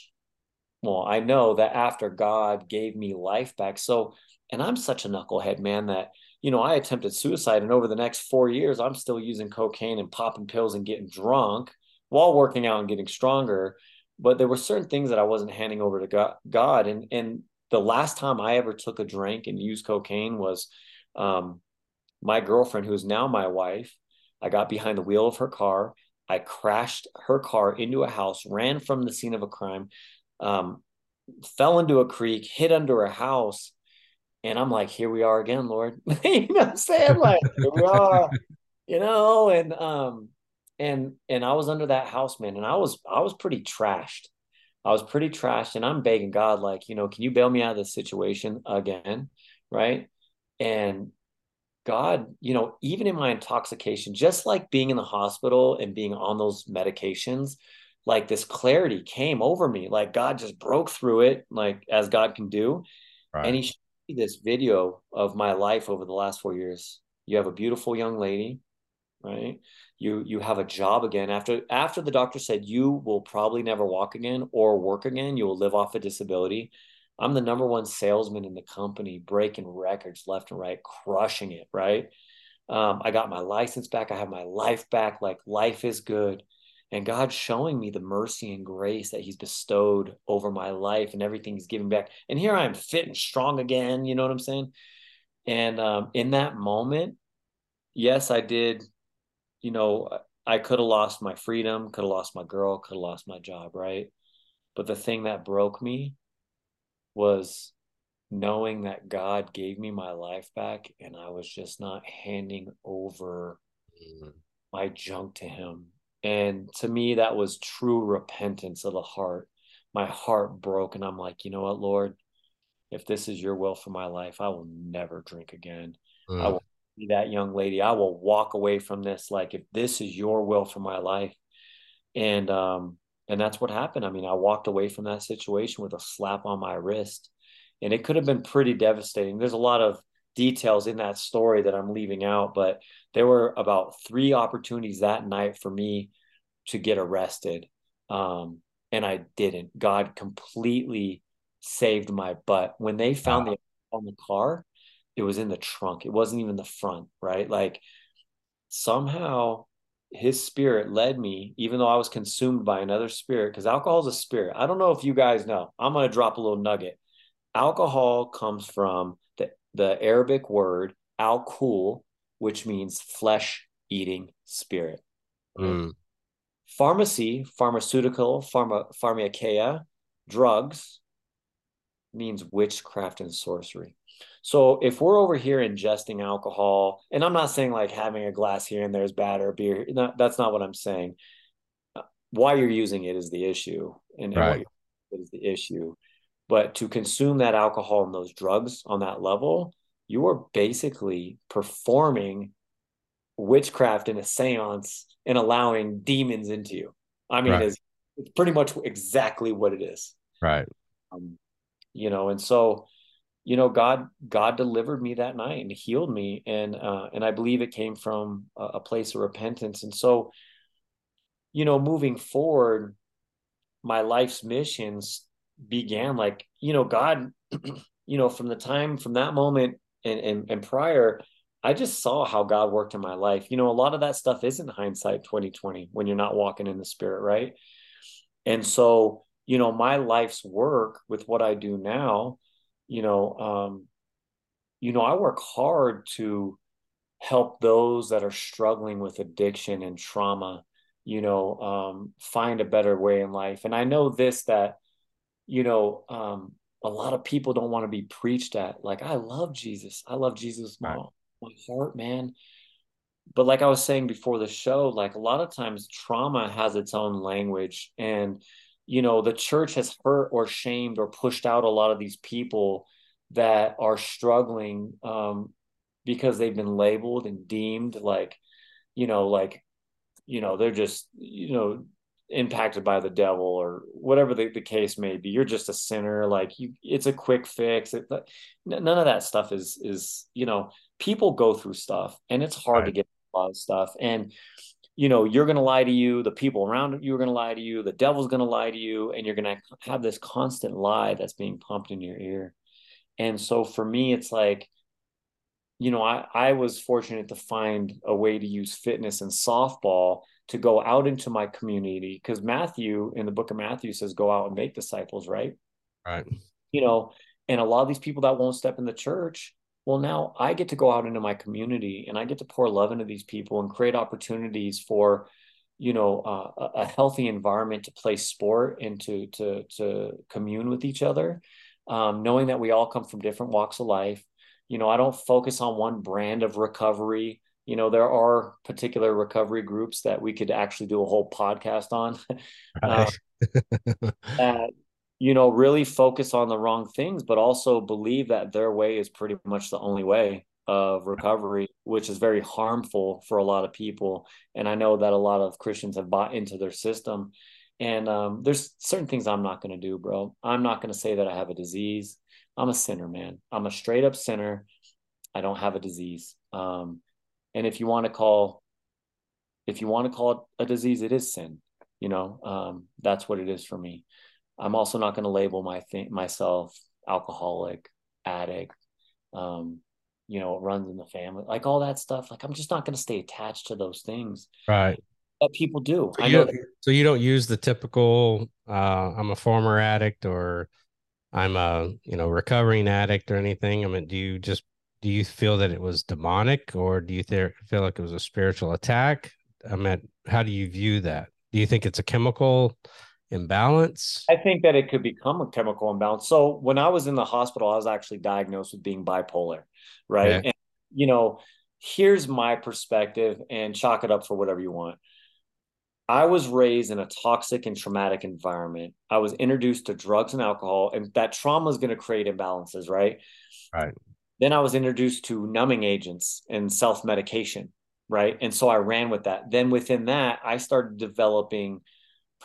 well, I know that after God gave me life back, so and I'm such a knucklehead, man, that you know, I attempted suicide, and over the next four years, I'm still using cocaine and popping pills and getting drunk while working out and getting stronger. But there were certain things that I wasn't handing over to God. And and the last time I ever took a drink and used cocaine was um, my girlfriend, who's now my wife. I got behind the wheel of her car. I crashed her car into a house, ran from the scene of a crime, um, fell into a creek, hid under a house, and I'm like, here we are again, Lord. you know what I'm saying? Like, here we are, you know, and um, and and I was under that house, man, and I was I was pretty trashed. I was pretty trashed, and I'm begging God, like, you know, can you bail me out of this situation again? Right. And God, you know, even in my intoxication, just like being in the hospital and being on those medications, like this clarity came over me. Like God just broke through it, like as God can do. Right. And he showed me this video of my life over the last four years. You have a beautiful young lady, right? You you have a job again after after the doctor said you will probably never walk again or work again. You will live off a disability. I'm the number one salesman in the company, breaking records left and right, crushing it. Right. Um, I got my license back. I have my life back. Like life is good. And God's showing me the mercy and grace that He's bestowed over my life and everything He's giving back. And here I am fit and strong again. You know what I'm saying? And um, in that moment, yes, I did. You know, I could have lost my freedom, could have lost my girl, could have lost my job, right? But the thing that broke me was knowing that God gave me my life back and I was just not handing over Mhm. my junk to him. And to me, that was true repentance of the heart. My heart broke, and I'm like, you know what, Lord, if this is your will for my life, I will never drink again. I Mm. will be that young lady. I will walk away from this. Like, if this is your will for my life. And um, and that's what happened. I mean, I walked away from that situation with a slap on my wrist. And it could have been pretty devastating. There's a lot of details in that story that I'm leaving out, but there were about three opportunities that night for me to get arrested. Um, and I didn't. God completely saved my butt. When they found Wow. the on the car, it was in the trunk. It wasn't even the front, right? Like somehow his spirit led me, even though I was consumed by another spirit, because alcohol is a spirit. I don't know if you guys know. I'm gonna drop a little nugget. alcohol comes from the, the Arabic word al kul, which means flesh eating spirit. Mm. Pharmacy, pharmaceutical, pharma, pharmakeia, drugs means witchcraft and sorcery. So if we're over here ingesting alcohol, and I'm not saying like having a glass here and there is bad or beer, that's not what I'm saying. Why you're using it is the issue, and, right. and what is the issue. But to consume that alcohol and those drugs on that level, you are basically performing witchcraft in a seance and allowing demons into you. I mean, right. it's, it's, pretty much exactly what it is. Right. Um, you know, and so, you know, God, God delivered me that night and healed me. And, uh, and I believe it came from a, a place of repentance. And so, you know, moving forward, my life's missions began like, you know, God, you know, from the time, from that moment and, and, and prior, I just saw how God worked in my life. You know, a lot of that stuff isn't hindsight 2020 when you're not walking in the spirit, right? And so, you know, my life's work with what I do now, you know, um, you know, I work hard to help those that are struggling with addiction and trauma, you know, um, find a better way in life. And I know this that, you know, um, a lot of people don't want to be preached at. Like, I love Jesus. I love Jesus. Right my heart, man. But like I was saying before the show, like a lot of times trauma has its own language. And, you know, the church has hurt or shamed or pushed out a lot of these people that are struggling um, because they've been labeled and deemed like, you know, like, you know, they're just, you know, impacted by the devil or whatever the, the case may be. You're just a sinner. Like you it's a quick fix. It, none of that stuff is is you know people go through stuff and it's hard right. to get a lot of stuff. And you know you're going to lie to you the people around you are going to lie to you the devil's going to lie to you and you're going to have this constant lie that's being pumped in your ear. And so for me it's like you know i i was fortunate to find a way to use fitness and softball to go out into my community because matthew in the book of matthew says go out and make disciples right? Right. You know and a lot of these people that won't step in the church well now i get to go out into my community and i get to pour love into these people and create opportunities for you know uh, a healthy environment to play sport and to to to commune with each other um, knowing that we all come from different walks of life. You know i don't focus on one brand of recovery. You know there are particular recovery groups that we could actually do a whole podcast on. Right. uh, that you know, really focus on the wrong things, but also believe that their way is pretty much the only way of recovery, which is very harmful for a lot of people. And I know that a lot of Christians have bought into their system. And um, there's certain things I'm not going to do, bro. I'm not going to say that I have a disease. I'm a sinner, man. I'm a straight up sinner. I don't have a disease. Um, and if you want to call, if you want to call it a disease, it is sin. You know, um, that's what it is for me. I'm also not going to label my th- myself alcoholic, addict. Um, you know, it runs in the family, like all that stuff. Like I'm just not going to stay attached to those things. Right. That people do. So I know. That- so you don't use the typical. Uh, I'm a former addict, or I'm a you know recovering addict, or anything. I mean, do you just do you feel that it was demonic, or do you th- feel like it was a spiritual attack? I mean, how do you view that? Do you think it's a chemical? Imbalance? I think that it could become a chemical imbalance. So when I was in the hospital, I was actually diagnosed with being bipolar, right? And, you know, here's my perspective and chalk it up for whatever you want. I was raised in a toxic and traumatic environment. I was introduced to drugs and alcohol, and that trauma is going to create imbalances, right? Right. Then I was introduced to numbing agents and self medication, right? And so I ran with that. Then within that, I started developing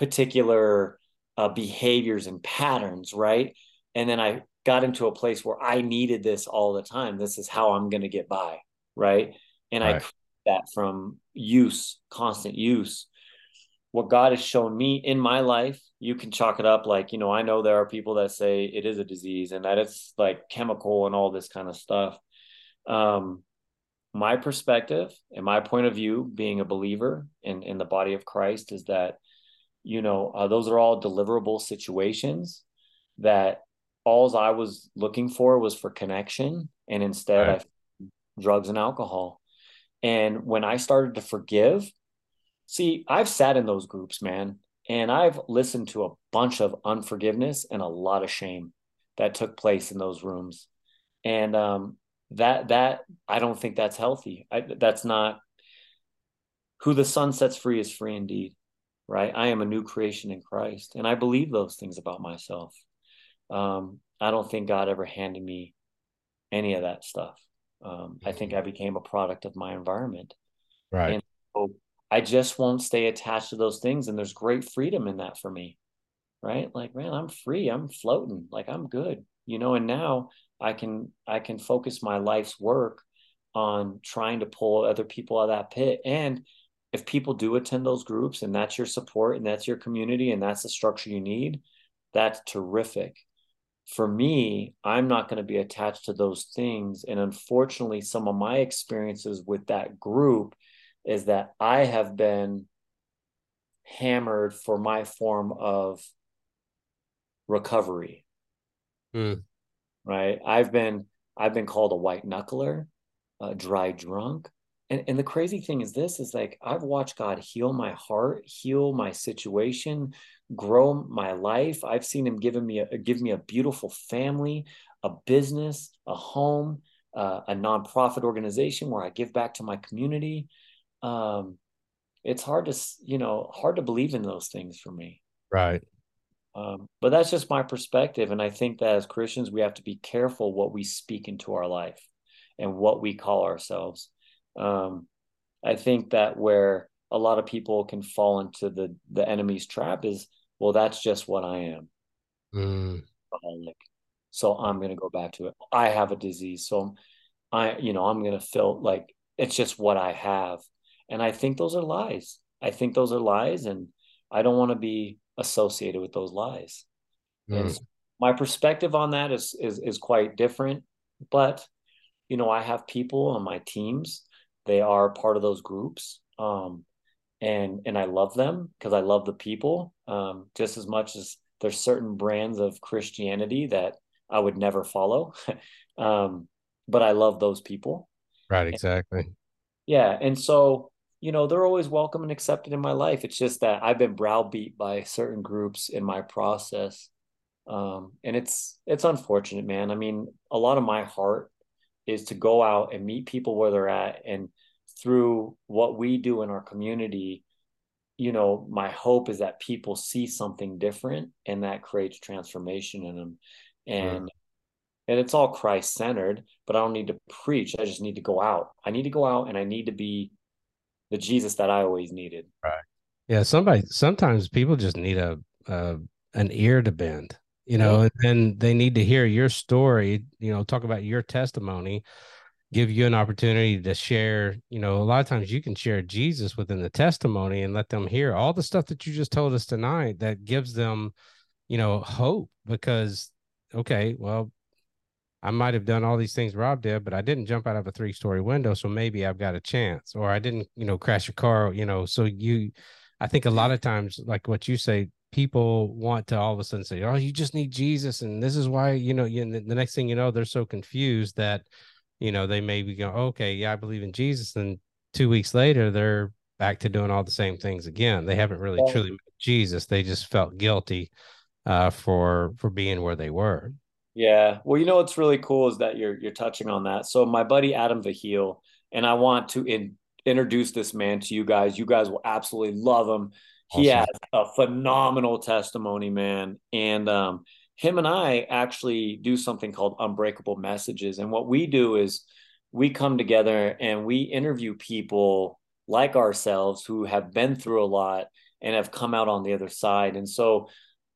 particular uh, behaviors and patterns, right? And then I got into a place where I needed this all the time. This is how I'm going to get by, right? And right. I that from use, constant use. What God has shown me in my life, you can chalk it up like, you know, I know there are people that say it is a disease and that it's like chemical and all this kind of stuff. Um, my perspective and my point of view, being a believer in, in the body of Christ, is that you know uh, those are all deliverable situations that all I was looking for was for connection. And instead right. I drugs and alcohol. And when I started to forgive, see, I've sat in those groups, man, and I've listened to a bunch of unforgiveness and a lot of shame that took place in those rooms. And um, that that I don't think that's healthy. I, that's not who the Son sets free is free indeed, right? I am a new creation in Christ, and I believe those things about myself. Um, I don't think God ever handed me any of that stuff. Um, I think I became a product of my environment. Right. And so I just won't stay attached to those things. And there's great freedom in that for me. Right. Like, man, I'm free. I'm floating. Like I'm good. You know, and now I can I can focus my life's work on trying to pull other people out of that pit. And if people do attend those groups and that's your support and that's your community and that's the structure you need, that's terrific for me, I'm not going to be attached to those things. And unfortunately, some of my experiences with that group is that I have been hammered for my form of recovery. Mm. Right. I've been I've been called a white knuckler, a dry drunk. And and the crazy thing is this is like I've watched God heal my heart, heal my situation, grow my life. I've seen him giving me a give me a beautiful family, a business, a home, uh, a nonprofit organization where I give back to my community. Um, it's hard to you know hard to believe in those things for me. Right. Um, but that's just my perspective, and I think that as Christians we have to be careful what we speak into our life and what we call ourselves. Um, I think that where a lot of people can fall into the the enemy's trap is well, that's just what I am. Mm. So I'm going to go back to it. I have a disease. So I, you know, I'm going to feel like it's just what I have. And I think those are lies. I think those are lies. And I don't want to be associated with those lies. Mm. And my perspective on that is, is, is quite different. But, you know, I have people on my teams. They are part of those groups. Um, and and I love them because I love the people um, just as much as there's certain brands of Christianity that I would never follow, um, but I love those people. Right, exactly. And, yeah, and so you know they're always welcome and accepted in my life. It's just that I've been browbeat by certain groups in my process, um, and it's it's unfortunate, man. I mean, a lot of my heart is to go out and meet people where they're at. And through what we do in our community you know my hope is that people see something different and that creates transformation in them. And and it's all christ centered but i don't need to preach. I just need to go out. I need to go out and i need to be the jesus that i always needed. Right. Yeah somebody sometimes people just need a, a an ear to bend you know and they need to hear your story you know talk about your testimony give you an opportunity to share you know a lot of times you can share jesus within the testimony and let them hear all the stuff that you just told us tonight that gives them you know hope because okay well i might have done all these things rob did but i didn't jump out of a three story window so maybe i've got a chance or i didn't you know crash a car you know so you i think a lot of times like what you say people want to all of a sudden say oh you just need jesus and this is why you know you, the next thing you know they're so confused that you know, they maybe go, okay, yeah, I believe in Jesus. And two weeks later, they're back to doing all the same things again. They haven't really yeah. truly met Jesus. They just felt guilty uh, for for being where they were. Yeah. Well, you know what's really cool is that you're you're touching on that. So my buddy Adam Vahil, and I want to in, introduce this man to you guys. You guys will absolutely love him. Awesome. He has a phenomenal testimony, man. And um, him and I actually do something called Unbreakable Messages. And what we do is we come together and we interview people like ourselves who have been through a lot and have come out on the other side. And so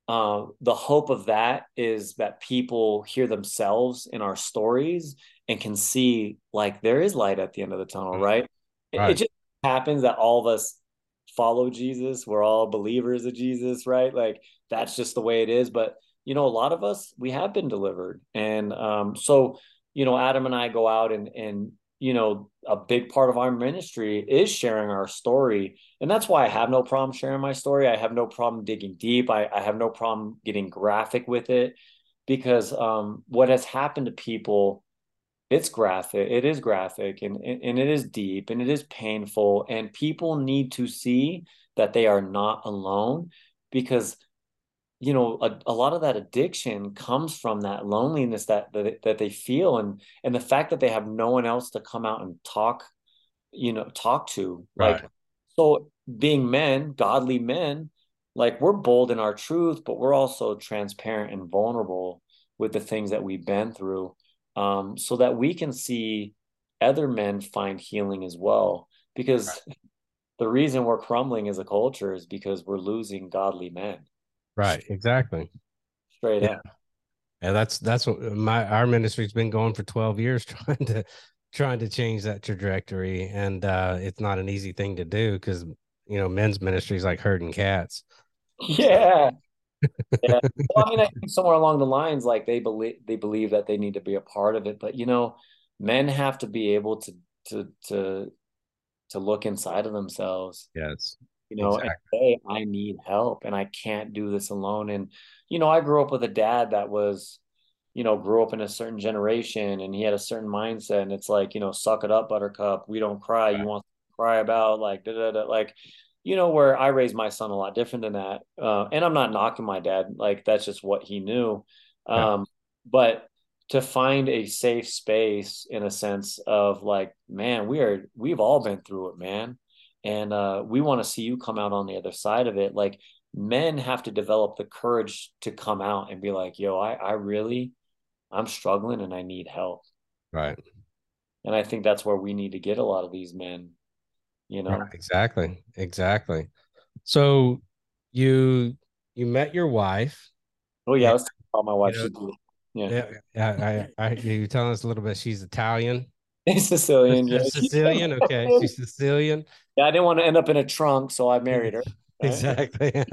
uh, the hope of that is that people hear themselves in our stories and can see like there is light at the end of the tunnel, right? right. It, it just happens that all of us follow Jesus. We're all believers of Jesus, right? Like that's just the way it is. But you know, a lot of us we have been delivered, and um, so you know, Adam and I go out and and you know, a big part of our ministry is sharing our story, and that's why I have no problem sharing my story. I have no problem digging deep. I, I have no problem getting graphic with it. because um, what has happened to people it's graphic it is graphic and, and it is deep and it is painful and people need to see that they are not alone because you know a, a lot of that addiction comes from that loneliness that, that that they feel and and the fact that they have no one else to come out and talk you know talk to right. like so being men godly men like we're bold in our truth but we're also transparent and vulnerable with the things that we've been through um, so that we can see other men find healing as well. Because right. the reason we're crumbling as a culture is because we're losing godly men. Right exactly. Straight yeah. up. Yeah that's that's what my our ministry's been going for 12 years trying to trying to change that trajectory. And uh it's not an easy thing to do because you know men's ministry is like herding cats. Yeah yeah. Well, I mean, I think somewhere along the lines, like they believe they believe that they need to be a part of it, but you know, men have to be able to to to to look inside of themselves. Yes. You know, exactly. and say, I need help and I can't do this alone. And, you know, I grew up with a dad that was, you know, grew up in a certain generation and he had a certain mindset. And it's like, you know, suck it up, buttercup. We don't cry. Right. You want to cry about like, da, da, da. like, you know, where I raised my son a lot different than that. Uh, and I'm not knocking my dad, like that's just what he knew. Um, yeah. But to find a safe space in a sense of like, man, we are, we've all been through it, man. And uh, we want to see you come out on the other side of it. Like men have to develop the courage to come out and be like, yo, I, I really, I'm struggling and I need help. Right. And I think that's where we need to get a lot of these men you know? exactly exactly. So you you met your wife oh yeah i was about my wife you know, yeah. Yeah I, I, I you telling us a little bit she's italian? Sicilian yeah. sicilian? Okay she's sicilian? Yeah i didn't want to end up in a trunk so i married her right? exactly.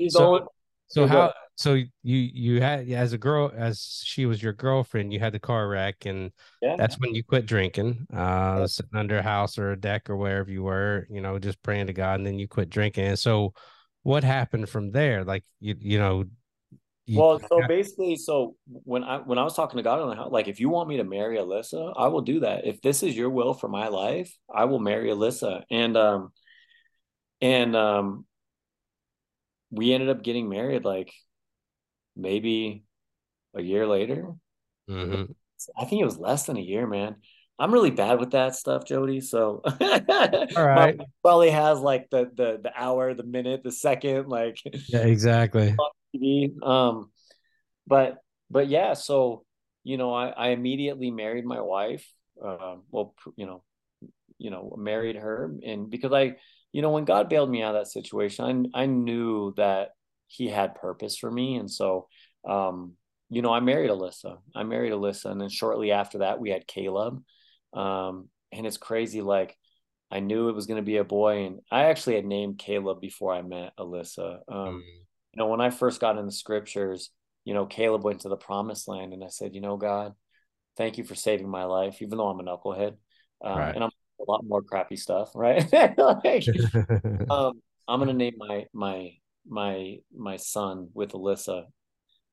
She's so, old so how so you you had as a girl as she was your girlfriend you had the car wreck and yeah. that's when you quit drinking uh yeah. sitting under a house or a deck or wherever you were you know just praying to god and then you quit drinking. And so what happened from there? Like you you know you, well so basically so when i when i was talking to god on the house like if you want me to marry alyssa i will do that. If this is your will for my life i will marry alyssa. And um and um we ended up getting married like maybe a year later. Mm-hmm. I think it was less than a year, man. I'm really bad with that stuff, Jody. So all right, probably has like the the the hour, the minute, the second, like yeah, exactly. Um, but but yeah, so you know, I I immediately married my wife. Um, well, you know, you know, married her, and because I, you know, when God bailed me out of that situation, I I knew that he had purpose for me. And so, um, you know, I married Alyssa. I married Alyssa. And then shortly after that, we had Caleb. Um, and it's crazy. Like, I knew it was going to be a boy. And I actually had named Caleb before I met Alyssa. Um, mm. You know, when I first got in the scriptures, you know, Caleb went to the promised land. And I said, you know, God, thank you for saving my life, even though I'm a knucklehead. Um, right. And I'm a lot more crappy stuff, right? like, um, I'm gonna name my my my my son with Alyssa,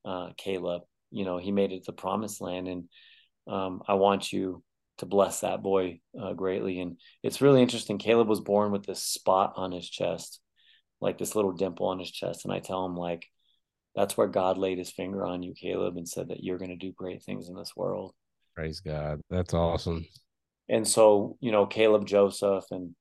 uh, Caleb. You know, he made it to promised land, and um, I want you to bless that boy uh, greatly. And it's really interesting. Caleb was born with this spot on his chest, like this little dimple on his chest, and I tell him like, that's where God laid His finger on you, Caleb, and said that you're going to do great things in this world. Praise God. That's awesome. And so, you know, Caleb Joseph and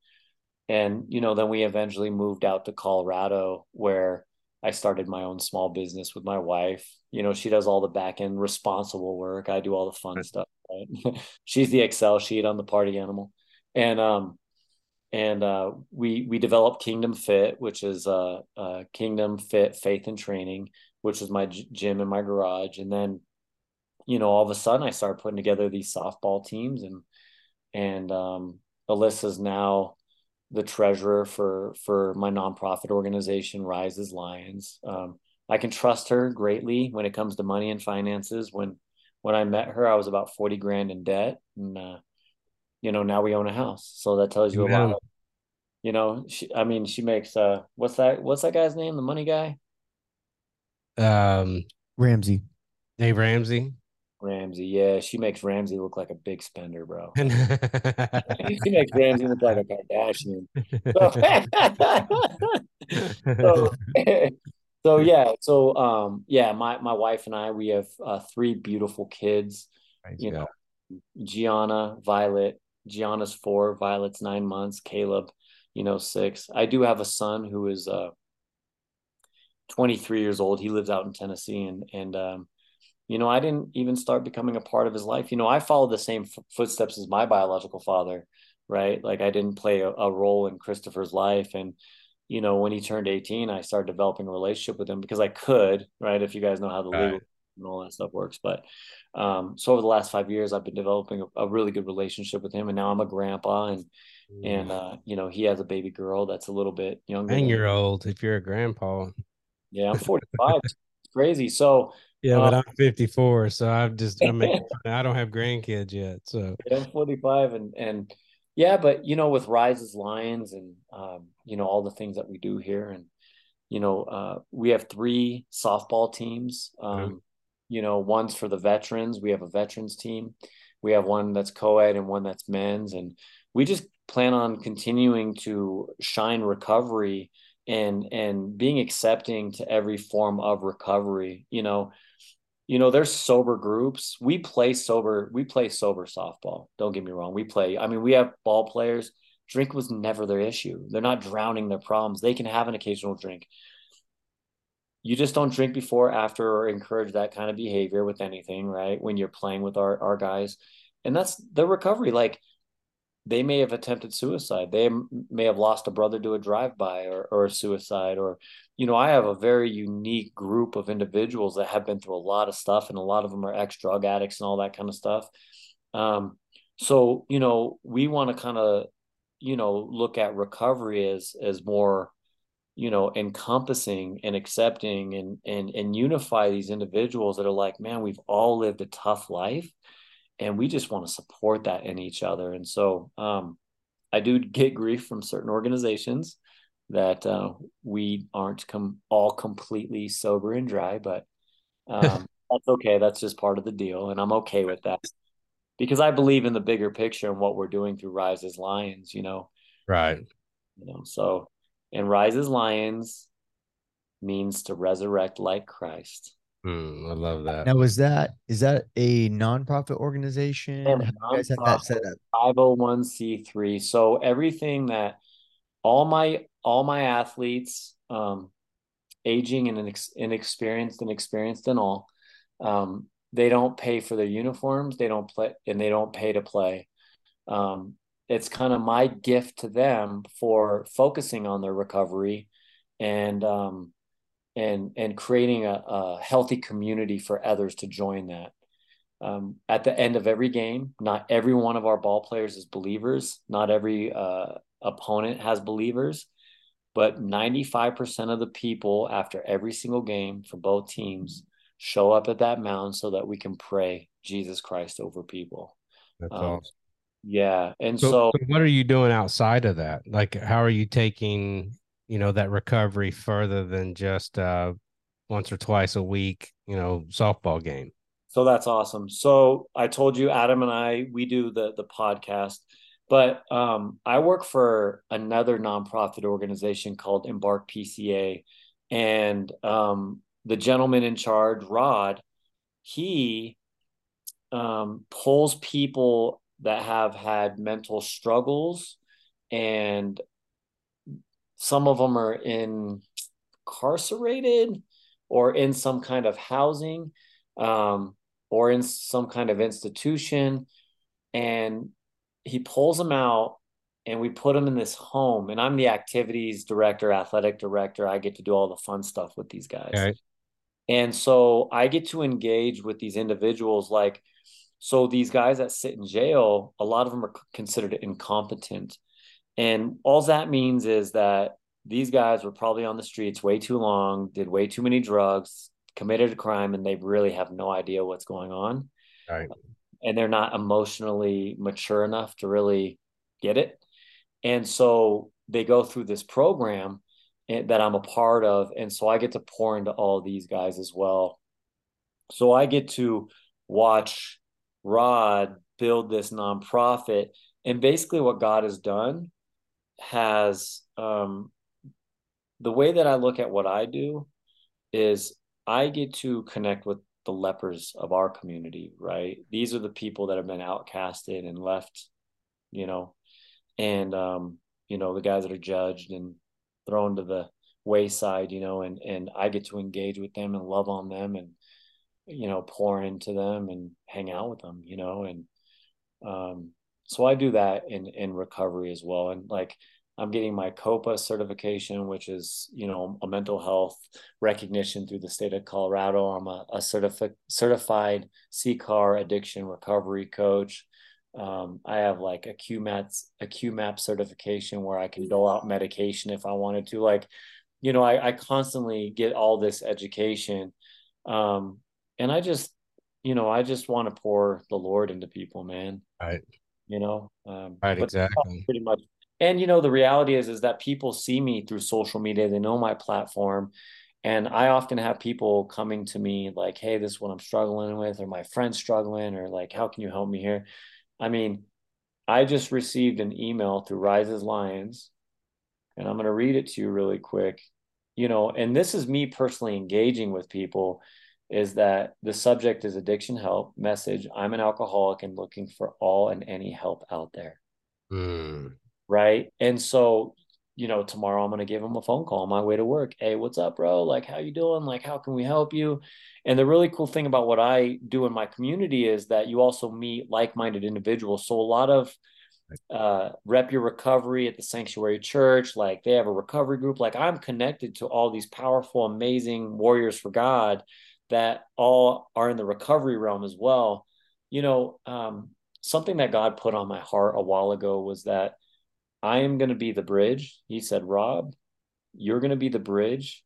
and you know then we eventually moved out to colorado where i started my own small business with my wife. You know she does all the back end responsible work. I do all the fun stuff right? she's the excel sheet on the party animal. And um and uh, we we developed kingdom fit which is uh, uh kingdom fit faith and training which was my g- gym in my garage. And then you know all of a sudden i started putting together these softball teams and and um alyssa's now the treasurer for for my nonprofit organization Rise As Lions. Um, I can trust her greatly when it comes to money and finances. When when I met her, I was about forty grand in debt, and uh, you know now we own a house. So that tells you a lot. Of, you know, she, I mean, she makes uh, what's that? What's that guy's name? The money guy. Um, Ramsey. Dave Ramsey. Ramsey, yeah, she makes Ramsey look like a big spender, bro. she makes Ramsey look like a Kardashian. So, so, so, yeah, so um, yeah, my my wife and I we have uh, three beautiful kids. You know, Gianna, Violet. Gianna's four, Violet's nine months, Caleb, you know, six. I do have a son who is uh 23 years old. He lives out in Tennessee and and um you know, I didn't even start becoming a part of his life. You know, I followed the same f- footsteps as my biological father, right? Like I didn't play a, a, role in Christopher's life. And, you know, when he turned 18, I started developing a relationship with him because I could, right? If you guys know how the legal and all that stuff works. But um, so over the last five years, I've been developing a, a, really good relationship with him. And now I'm a grandpa and, mm. and, uh, you know, he has a baby girl that's a little bit younger. And you're old if you're a grandpa. Yeah, I'm 45. it's crazy. So, yeah, but um, I'm 54, so I'm just I'm making, I don't have grandkids yet. So I'm 45, and and yeah, but you know, with Rise As Lions and um, you know all the things that we do here, and you know, uh, we have three softball teams. Um, mm-hmm. You know, one's for the veterans. We have a veterans team. We have one that's co-ed and one that's men's, and we just plan on continuing to shine recovery and and being accepting to every form of recovery. You know you know there's sober groups. We play sober we play sober softball. Don't get me wrong. We play i mean we have ball players. Drink was never their issue. They're not drowning their problems. They can have an occasional drink. You just don't drink before after or encourage that kind of behavior with anything right? When you're playing with our, our guys. And that's the recovery. Like they may have attempted suicide. They may have lost a brother to a drive-by or, or a suicide. Or, you know, I have a very unique group of individuals that have been through a lot of stuff, and a lot of them are ex-drug addicts and all that kind of stuff. Um, so, you know, we want to kind of, you know, look at recovery as as more, you know, encompassing and accepting and and and unify these individuals that are like, man, we've all lived a tough life and we just want to support that in each other. And so um, I do get grief from certain organizations that uh, we aren't com- all completely sober and dry, but um, that's okay. That's just part of the deal, and I'm okay with that because I believe in the bigger picture and what we're doing through Rise As Lions. You know, right? You know, so and Rise As Lions means to resurrect like Christ. Mm, I love that. Now, is that is that a nonprofit organization? How you guys have that set up? 501c3. So everything that all my all my athletes, um, aging and inex- inexperienced and experienced and all, um, they don't pay for their uniforms. They don't play and they don't pay to play. Um, it's kind of my gift to them for focusing on their recovery and um, and and creating a, a healthy community for others to join that. Um, at the end of every game, not every one of our ball players is believers. Not every uh, opponent has believers, but 95% of the people after every single game for both teams show up at that mound so that we can pray Jesus Christ over people. That's um, awesome. Yeah. And so, so, what are you doing outside of that? Like, how are you taking you know that recovery further than just uh once or twice a week you know softball game so that's awesome so i told you adam and i we do the the podcast but um i work for another nonprofit organization called embark pca and um the gentleman in charge rod he um pulls people that have had mental struggles and some of them are incarcerated or in some kind of housing um, or in some kind of institution. And he pulls them out and we put them in this home. And I'm the activities director, athletic director. I get to do all the fun stuff with these guys. And so I get to engage with these individuals like, so these guys that sit in jail, a lot of them are considered incompetent. And all that means is that these guys were probably on the streets way too long, did way too many drugs, committed a crime, and they really have no idea what's going on. Right. And they're not emotionally mature enough to really get it. And so they go through this program that I'm a part of. And so I get to pour into all these guys as well. So I get to watch Rod build this nonprofit. And basically, what God has done has um, the way that I look at what I do is I get to connect with the lepers of our community, right? These are the people that have been outcasted and left, you know, and um, you know, the guys that are judged and thrown to the wayside, you know, and and I get to engage with them and love on them and you know, pour into them and hang out with them, you know, and um so I do that in in recovery as well. And like I'm getting my COPA certification, which is, you know, a mental health recognition through the state of Colorado. I'm a, a certifi- certified CCAR addiction recovery coach. Um, I have like a QMAP, a QMAP certification where I can dole out medication if I wanted to. Like, you know, I, I constantly get all this education. Um, and I just, you know, I just want to pour the Lord into people, man. Right. You know, um, right. Exactly. Pretty much and you know the reality is is that people see me through social media. They know my platform. And i often have people coming to me like hey this is what i'm struggling with or my friend's struggling or like how can you help me here? I mean i just received an email through Rise As Lions and i'm going to read it to you really quick. You know and this is me personally engaging with people is that the subject is addiction help message. I'm an alcoholic and looking for all and any help out there. Mm right? And so you know tomorrow i'm going to give him a phone call on my way to work. Hey what's up bro? Like how you doing? Like how can we help you? And the really cool thing about what i do in my community is that you also meet like-minded individuals. So a lot of uh, rep your recovery at the sanctuary church like they have a recovery group. Like i'm connected to all these powerful amazing warriors for god that all are in the recovery realm as well. You know um, something that god put on my heart a while ago was that I am going to be the bridge. He said, Rob, you're going to be the bridge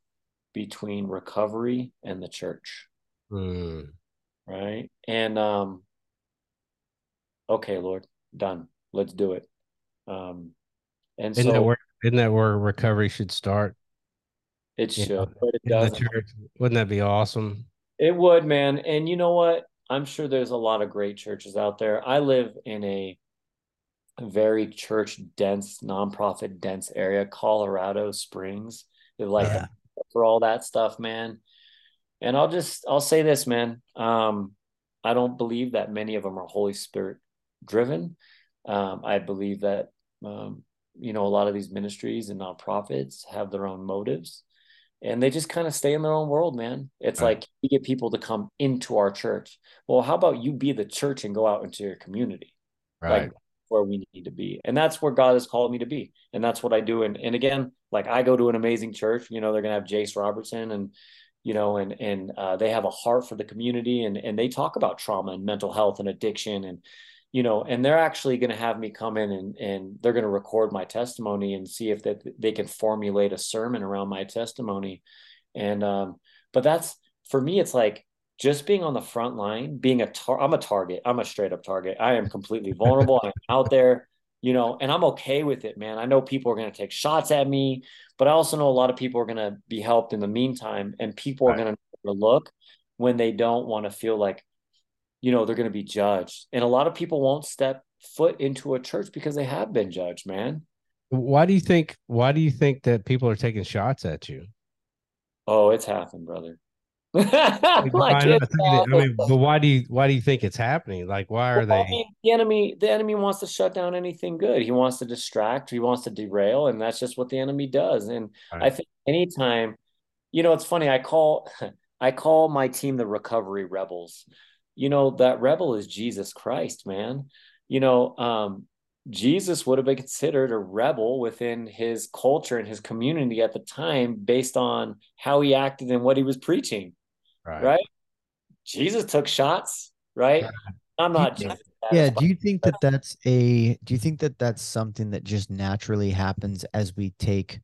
between recovery and the church. Mm. Right. And, um, okay, Lord, done. Let's do it. Um, and isn't so, that where, isn't that where recovery should start? It should, know, but it doesn't. Wouldn't that be awesome? It would, man. And you know what? I'm sure there's a lot of great churches out there. I live in a very church dense, nonprofit dense area, Colorado Springs. They're like uh, for all that stuff, man. And I'll just I'll say this, man. Um, I don't believe that many of them are Holy Spirit driven. Um, I believe that um, you know a lot of these ministries and nonprofits have their own motives, and they just kind of stay in their own world, man. It's right. like you get people to come into our church. Well, how about you be the church and go out into your community? Right. Like where we need to be. And that's where God has called me to be. And that's what I do. And and again, like I go to an amazing church, you know, they're gonna have Jase Robertson and you know, and and uh, they have a heart for the community and and they talk about trauma and mental health and addiction and you know, and they're actually going to have me come in and and they're going to record my testimony and see if that they can formulate a sermon around my testimony. And um, but that's for me, it's like just being on the front line, being a tar- I'm a target. I'm a straight up target. I am completely vulnerable. I'm out there, you know, and I'm okay with it, man. I know people are going to take shots at me, but I also know a lot of people are going to be helped in the meantime, and people right. are going to look when they don't want to feel like, you know, they're going to be judged. And a lot of people won't step foot into a church because they have been judged, man. Why do you think? Why do you think that people are taking shots at you? Oh, it's happened, brother. Like I, I mean, but why do you why do you think it's happening? Like, why are well, they? I mean, the enemy, the enemy wants to shut down anything good. He wants to distract. He wants to derail, and that's just what the enemy does. And right. I think anytime, you know, it's funny. I call I call my team the recovery rebels. You know, that rebel is Jesus Christ, man. You know, um, Jesus would have been considered a rebel within his culture and his community at the time based on how he acted and what he was preaching right? right? Jesus took shots, right? I'm not. Yeah. yeah. Do you think that that's a? Do you think that that's something that just naturally happens as we take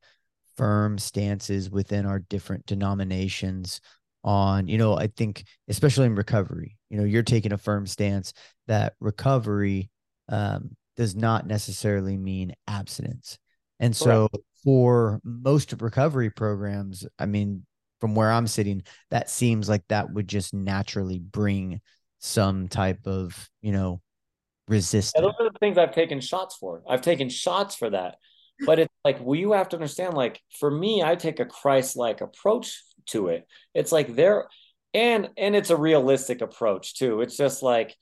firm stances within our different denominations? On, you know, I think especially in recovery, you know, you're taking a firm stance that recovery um, does not necessarily mean abstinence. And so Correct. for most recovery programs, I mean, from where I'm sitting, that seems like that would just naturally bring some type of, you know, resistance. Yeah, those are the things I've taken shots for. I've taken shots for that. But it's like, well, you have to understand, like, for me, I take a Christ-like approach to it. It's like there and and it's a realistic approach too. It's just like,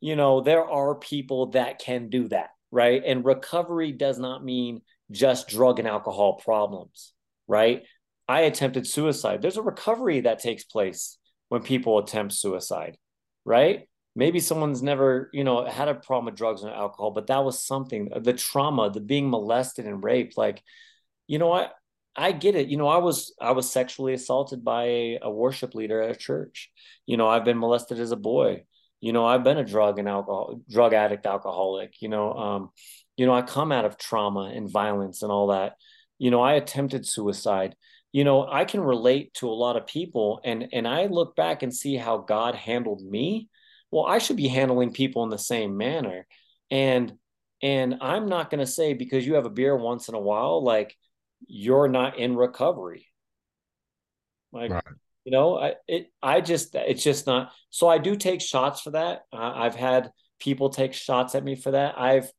you know, there are people that can do that, right? And recovery does not mean just drug and alcohol problems, right? I attempted suicide. There's a recovery that takes place when people attempt suicide, right? Maybe someone's never, you know, had a problem with drugs and alcohol, but that was something, the trauma, the being molested and raped. Like, you know what? I get it. You know, I was I was sexually assaulted by a, a worship leader at a church. You know, I've been molested as a boy. You know, I've been a drug and alcohol drug addict, alcoholic. You know, um, you know, I come out of trauma and violence and all that. You know, I attempted suicide. You know, I can relate to a lot of people, and and I look back and see how God handled me. Well, I should be handling people in the same manner, and and I'm not going to say because you have a beer once in a while, like you're not in recovery. Like, right. you know, I it I just it's just not. So I do take shots for that. Uh, I've had people take shots at me for that. I've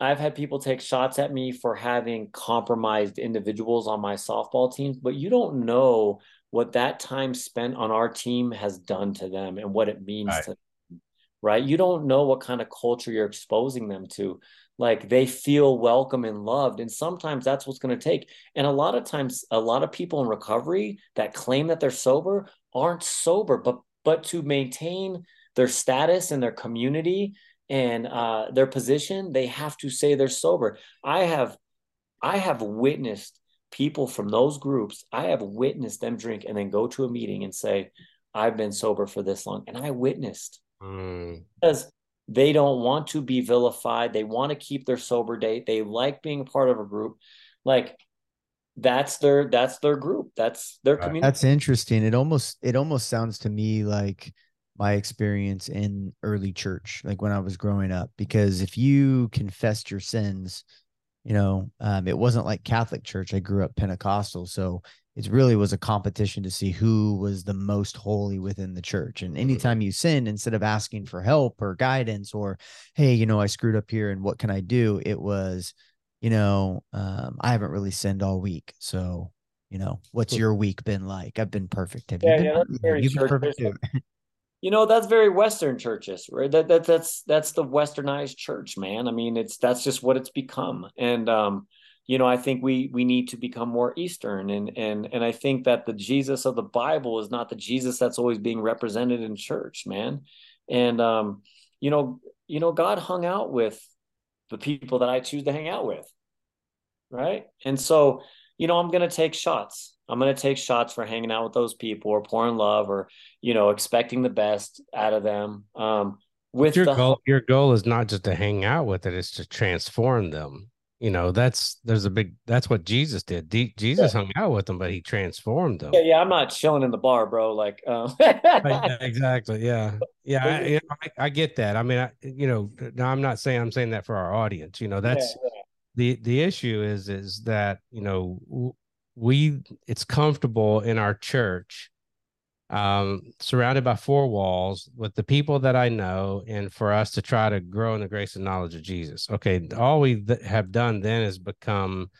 I've had people take shots at me for having compromised individuals on my softball teams, but you don't know what that time spent on our team has done to them and what it means right. to them, right? You don't know what kind of culture you're exposing them to like they feel welcome and loved and sometimes that's what's going to take and a lot of times a lot of people in recovery that claim that they're sober aren't sober but but to maintain their status in their community and uh, their position they have to say they're sober i have i have witnessed people from those groups i have witnessed them drink and then go to a meeting and say i've been sober for this long and i witnessed mm. because they don't want to be vilified. They want to keep their sober date. They like being a part of a group. Like that's their that's their group. That's their community. That's interesting. It almost it almost sounds to me like my experience in early church, like when I was growing up. Because if you confessed your sins, you know, um, it wasn't like Catholic church. I grew up Pentecostal, so it really was a competition to see who was the most holy within the church. And mm-hmm. anytime you sin, instead of asking for help or guidance or, hey, you know, I screwed up here and what can I do? It was, you know, um, I haven't really sinned all week. So, you know, what's your week been like? I've been perfect. Have yeah, you been, yeah, that's very You've been perfect too. You know that's very western churches right? That, that that's that's the westernized church man. I mean it's that's just what it's become. And um you know i think we we need to become more eastern. And and and i think that the jesus of the bible is not the jesus that's always being represented in church man. And um you know you know god hung out with the people that i choose to hang out with right? And so you know i'm going to take shots i'm going to take shots for hanging out with those people or pouring love or you know expecting the best out of them um with your the, goal your goal is not just to hang out with it it's to transform them. You know that's there's a big that's what jesus did. D- jesus yeah. hung out with them but he transformed them. Yeah, yeah i'm not chilling in the bar bro like uh... exactly yeah. Yeah I, you know, I, I, get that. I mean I, you know now i'm not saying i'm saying that for our audience you know that's yeah, the the issue is is that you know we it's comfortable in our church um, surrounded by four walls with the people that I know, and for us to try to grow in the grace and knowledge of Jesus. Okay, all we th- have done then is become,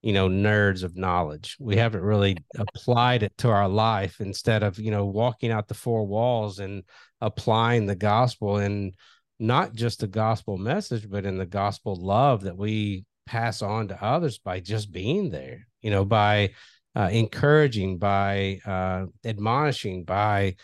you know, nerds of knowledge. We haven't really applied it to our life instead of, you know, walking out the four walls and applying the gospel and not just the gospel message, but in the gospel love that we pass on to others by just being there, you know, by uh, encouraging, by uh, admonishing, by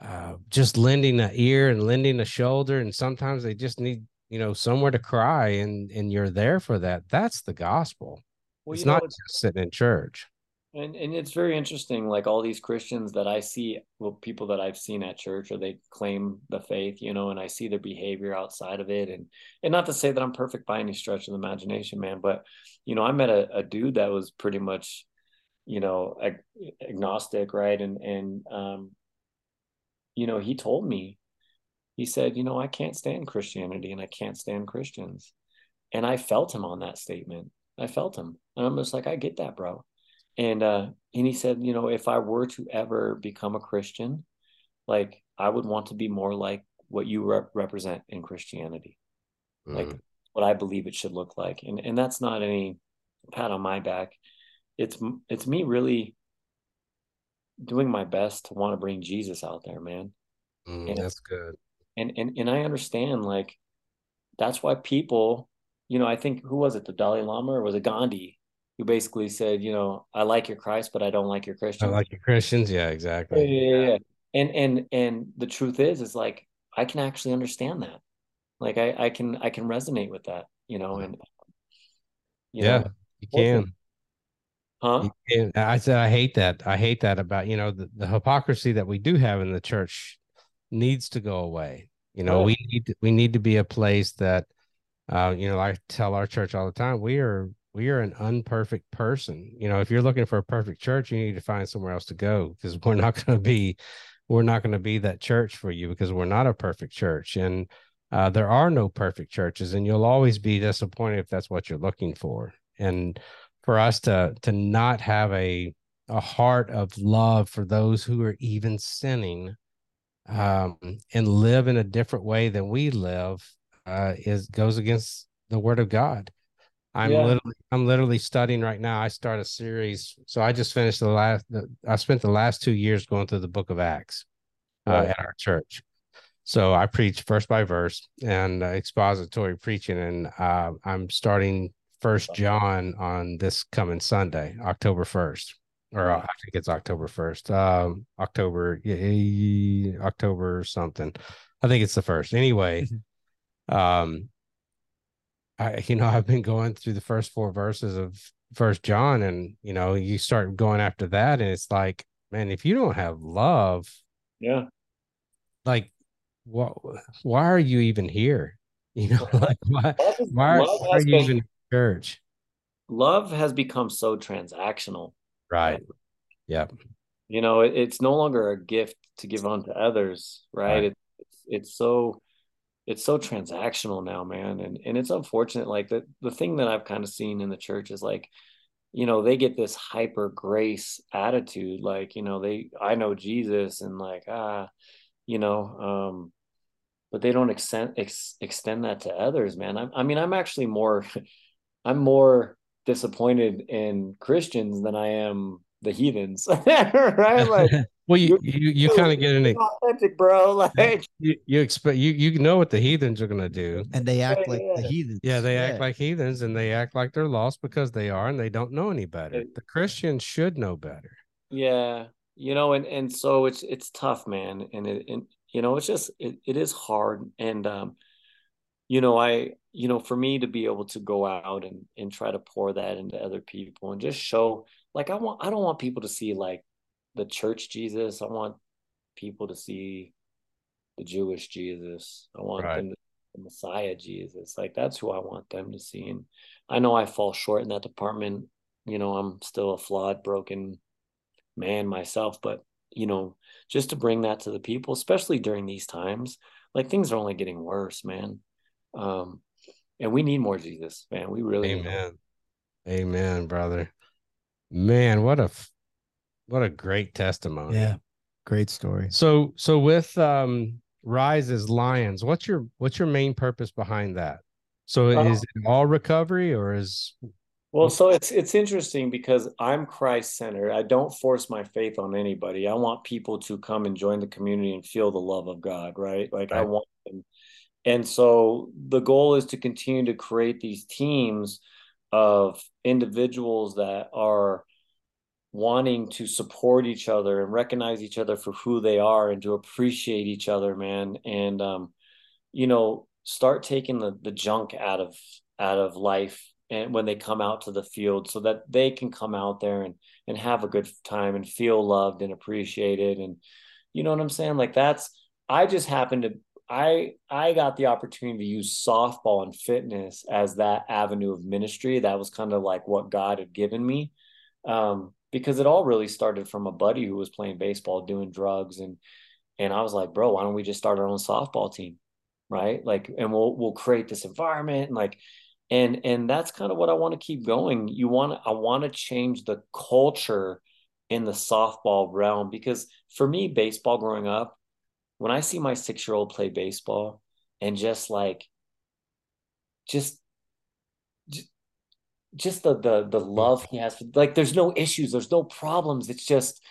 uh, just lending an ear and lending a shoulder. And sometimes they just need, you know, somewhere to cry, and and you're there for that. That's the gospel. Well, it's not know, just sitting in church. And and it's very interesting, like all these Christians that I see, well, people that I've seen at church, or they claim the faith, you know, and I see their behavior outside of it, and and not to say that I'm perfect by any stretch of the imagination, man, but you know, I met a, a dude that was pretty much you know ag- agnostic right? And and um you know he told me he said you know i can't stand christianity and i can't stand christians. And i felt him on that statement. I felt him. And i'm just like i get that bro and uh and he said, you know, if I were to ever become a Christian, like I would want to be more like what you rep- represent in Christianity, mm. like what I believe it should look like. And and that's not any pat on my back. It's it's me really doing my best to want to bring Jesus out there, man. Mm, that's good. And and and I understand like that's why people, you know, I think who was it, the Dalai Lama or was it Gandhi? Who basically said, you know, I like your Christ, but I don't like your Christians. I like your Christians. Yeah, exactly. Yeah, yeah, yeah. And and and the truth is, is like I can actually understand that. Like I I can I can resonate with that, you know, and you yeah, know, you can. Huh? I said I hate that. I hate that about you know the, the hypocrisy that we do have in the church needs to go away. You know, we need to, we need to be a place that uh, you know, I tell our church all the time, we are we are an unperfect person. You know, if you're looking for a perfect church, you need to find somewhere else to go because we're not going to be, we're not going to be that church for you because we're not a perfect church. And uh, there are no perfect churches, and you'll always be disappointed if that's what you're looking for. And for us to to not have a a heart of love for those who are even sinning, um, and live in a different way than we live, uh, is goes against the word of God. I'm yeah. literally I'm literally studying right now. I start a series. So I just finished the last the, I spent the last 2 years going through the book of Acts uh, right. at our church. So I preach verse by verse and uh, expository preaching and uh, I'm starting first John on this coming Sunday, October 1st. Or I think it's October 1st. Um, October October something. I think it's the first. Anyway, um I, you know, I've been going through the first four verses of First John, and you know, you start going after that, and it's like, man, if you don't have love, yeah, like, what? Why are you even here? You know, like why? Why, why are you been, even in church? Love has become so transactional, right? Yep. You know, it, it's no longer a gift to give unto others, right? right. It, it's it's so it's so transactional now, man. And and it's unfortunate. Like the the thing that I've kind of seen in the church is like, you know, they get this hyper grace attitude. Like, you know, they I know Jesus and like, ah, you know, um, but they don't extend ex, extend that to others, man. I, I mean, I'm actually more I'm more disappointed in Christians than I am the heathens, right? Like well, you you, you kind of get an authentic, bro. Like you, you expect you you know what the heathens are gonna do, and they act yeah, like yeah. the heathens. Yeah, they yeah. act like heathens, and they act like they're lost because they are, and they don't know any better. The Christians should know better. Yeah, you know, and and so it's it's tough, man, and it and you know it's just it, it is hard, and um, you know, I you know, for me to be able to go out and and try to pour that into other people and just show like I want I don't want people to see like the church Jesus. I want people to see the Jewish Jesus. I want right. them to the Messiah Jesus. Like that's who I want them to see. And I know I fall short in that department. You know, I'm still a flawed, broken man myself, but you know, just to bring that to the people, especially during these times, like things are only getting worse, man. Um, and we need more Jesus, man. We really Amen. Amen, brother. Man, what a what a great testimony. Yeah. Great story. So so with um Rise as Lions, what's your what's your main purpose behind that? So uh, is it all recovery or is well, so it's it's interesting because I'm Christ centered. I don't force my faith on anybody. I want people to come and join the community and feel the love of God, right? Like right. I want them. And so the goal is to continue to create these teams of individuals that are wanting to support each other and recognize each other for who they are and to appreciate each other man. And um you know start taking the the junk out of out of life and when they come out to the field so that they can come out there and and have a good time and feel loved and appreciated. And you know what i'm saying? Like that's i just happened to I I got the opportunity to use softball and fitness as that avenue of ministry. That was kind of like what God had given me, um, because it all really started from a buddy who was playing baseball, doing drugs, and and I was like, bro, why don't we just start our own softball team, right? Like, and we'll we'll create this environment, and like, and and that's kind of what I want to keep going. You want I want to change the culture in the softball realm because for me baseball growing up when i see my 6-year-old play baseball and just like just just the the the love he has for like there's no issues there's no problems it's just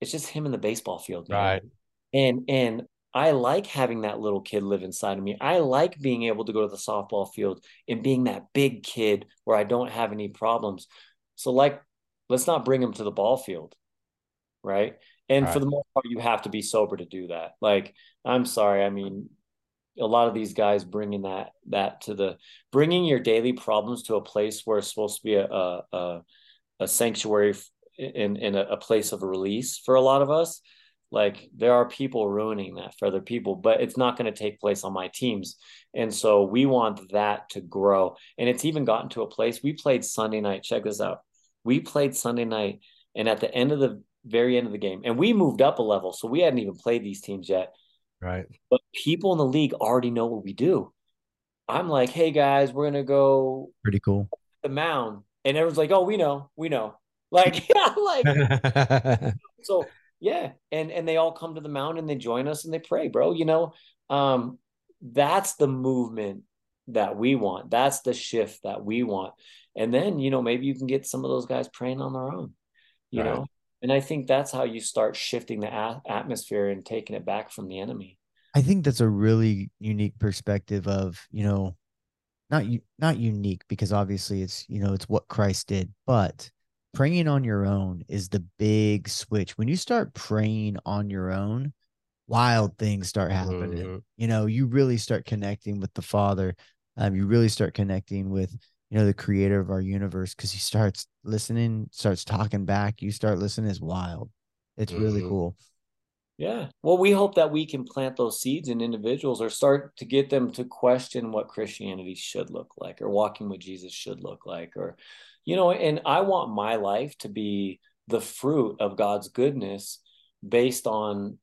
it's just him in the baseball field man. right and and I like having that little kid live inside of me. I like being able to go to the softball field and being that big kid where I don't have any problems. So, like, let's not bring him to the ball field. Right. And right. for the most part, you have to be sober to do that. Like, I'm sorry. I mean, a lot of these guys bringing that, that to the, bringing your daily problems to a place where it's supposed to be a, a, a sanctuary in, in a, a place of release for a lot of us. Like there are people ruining that for other people but it's not going to take place on my teams. And so we want that to grow. And it's even gotten to a place we played sunday night check this out. We played sunday night and at the end of the very end of the game and we moved up a level so we hadn't even played these teams yet right but people in the league already know what we do i'm like hey guys we're going to go pretty cool the mound and everyone's like oh we know we know like yeah like so yeah, and and they all come to the mound and they join us and they pray, bro. You know, um, that's the movement that we want. That's the shift that we want. And then you know maybe you can get some of those guys praying on their own. You know, and I think that's how you start shifting the a- atmosphere and taking it back from the enemy. I think that's a really unique perspective of you know, not not unique because obviously it's you know it's what Christ did, but praying on your own is the big switch. When you start praying on your own, wild things start happening. Mm-hmm. You know, you really start connecting with the Father. Um, you really start connecting with, you know, the creator of our universe because he starts listening, starts talking back. You start listening is wild. It's mm-hmm. really cool. Yeah. Well, we hope that we can plant those seeds in individuals or start to get them to question what Christianity should look like or walking with Jesus should look like or you know and i want my life to be the fruit of god's goodness based on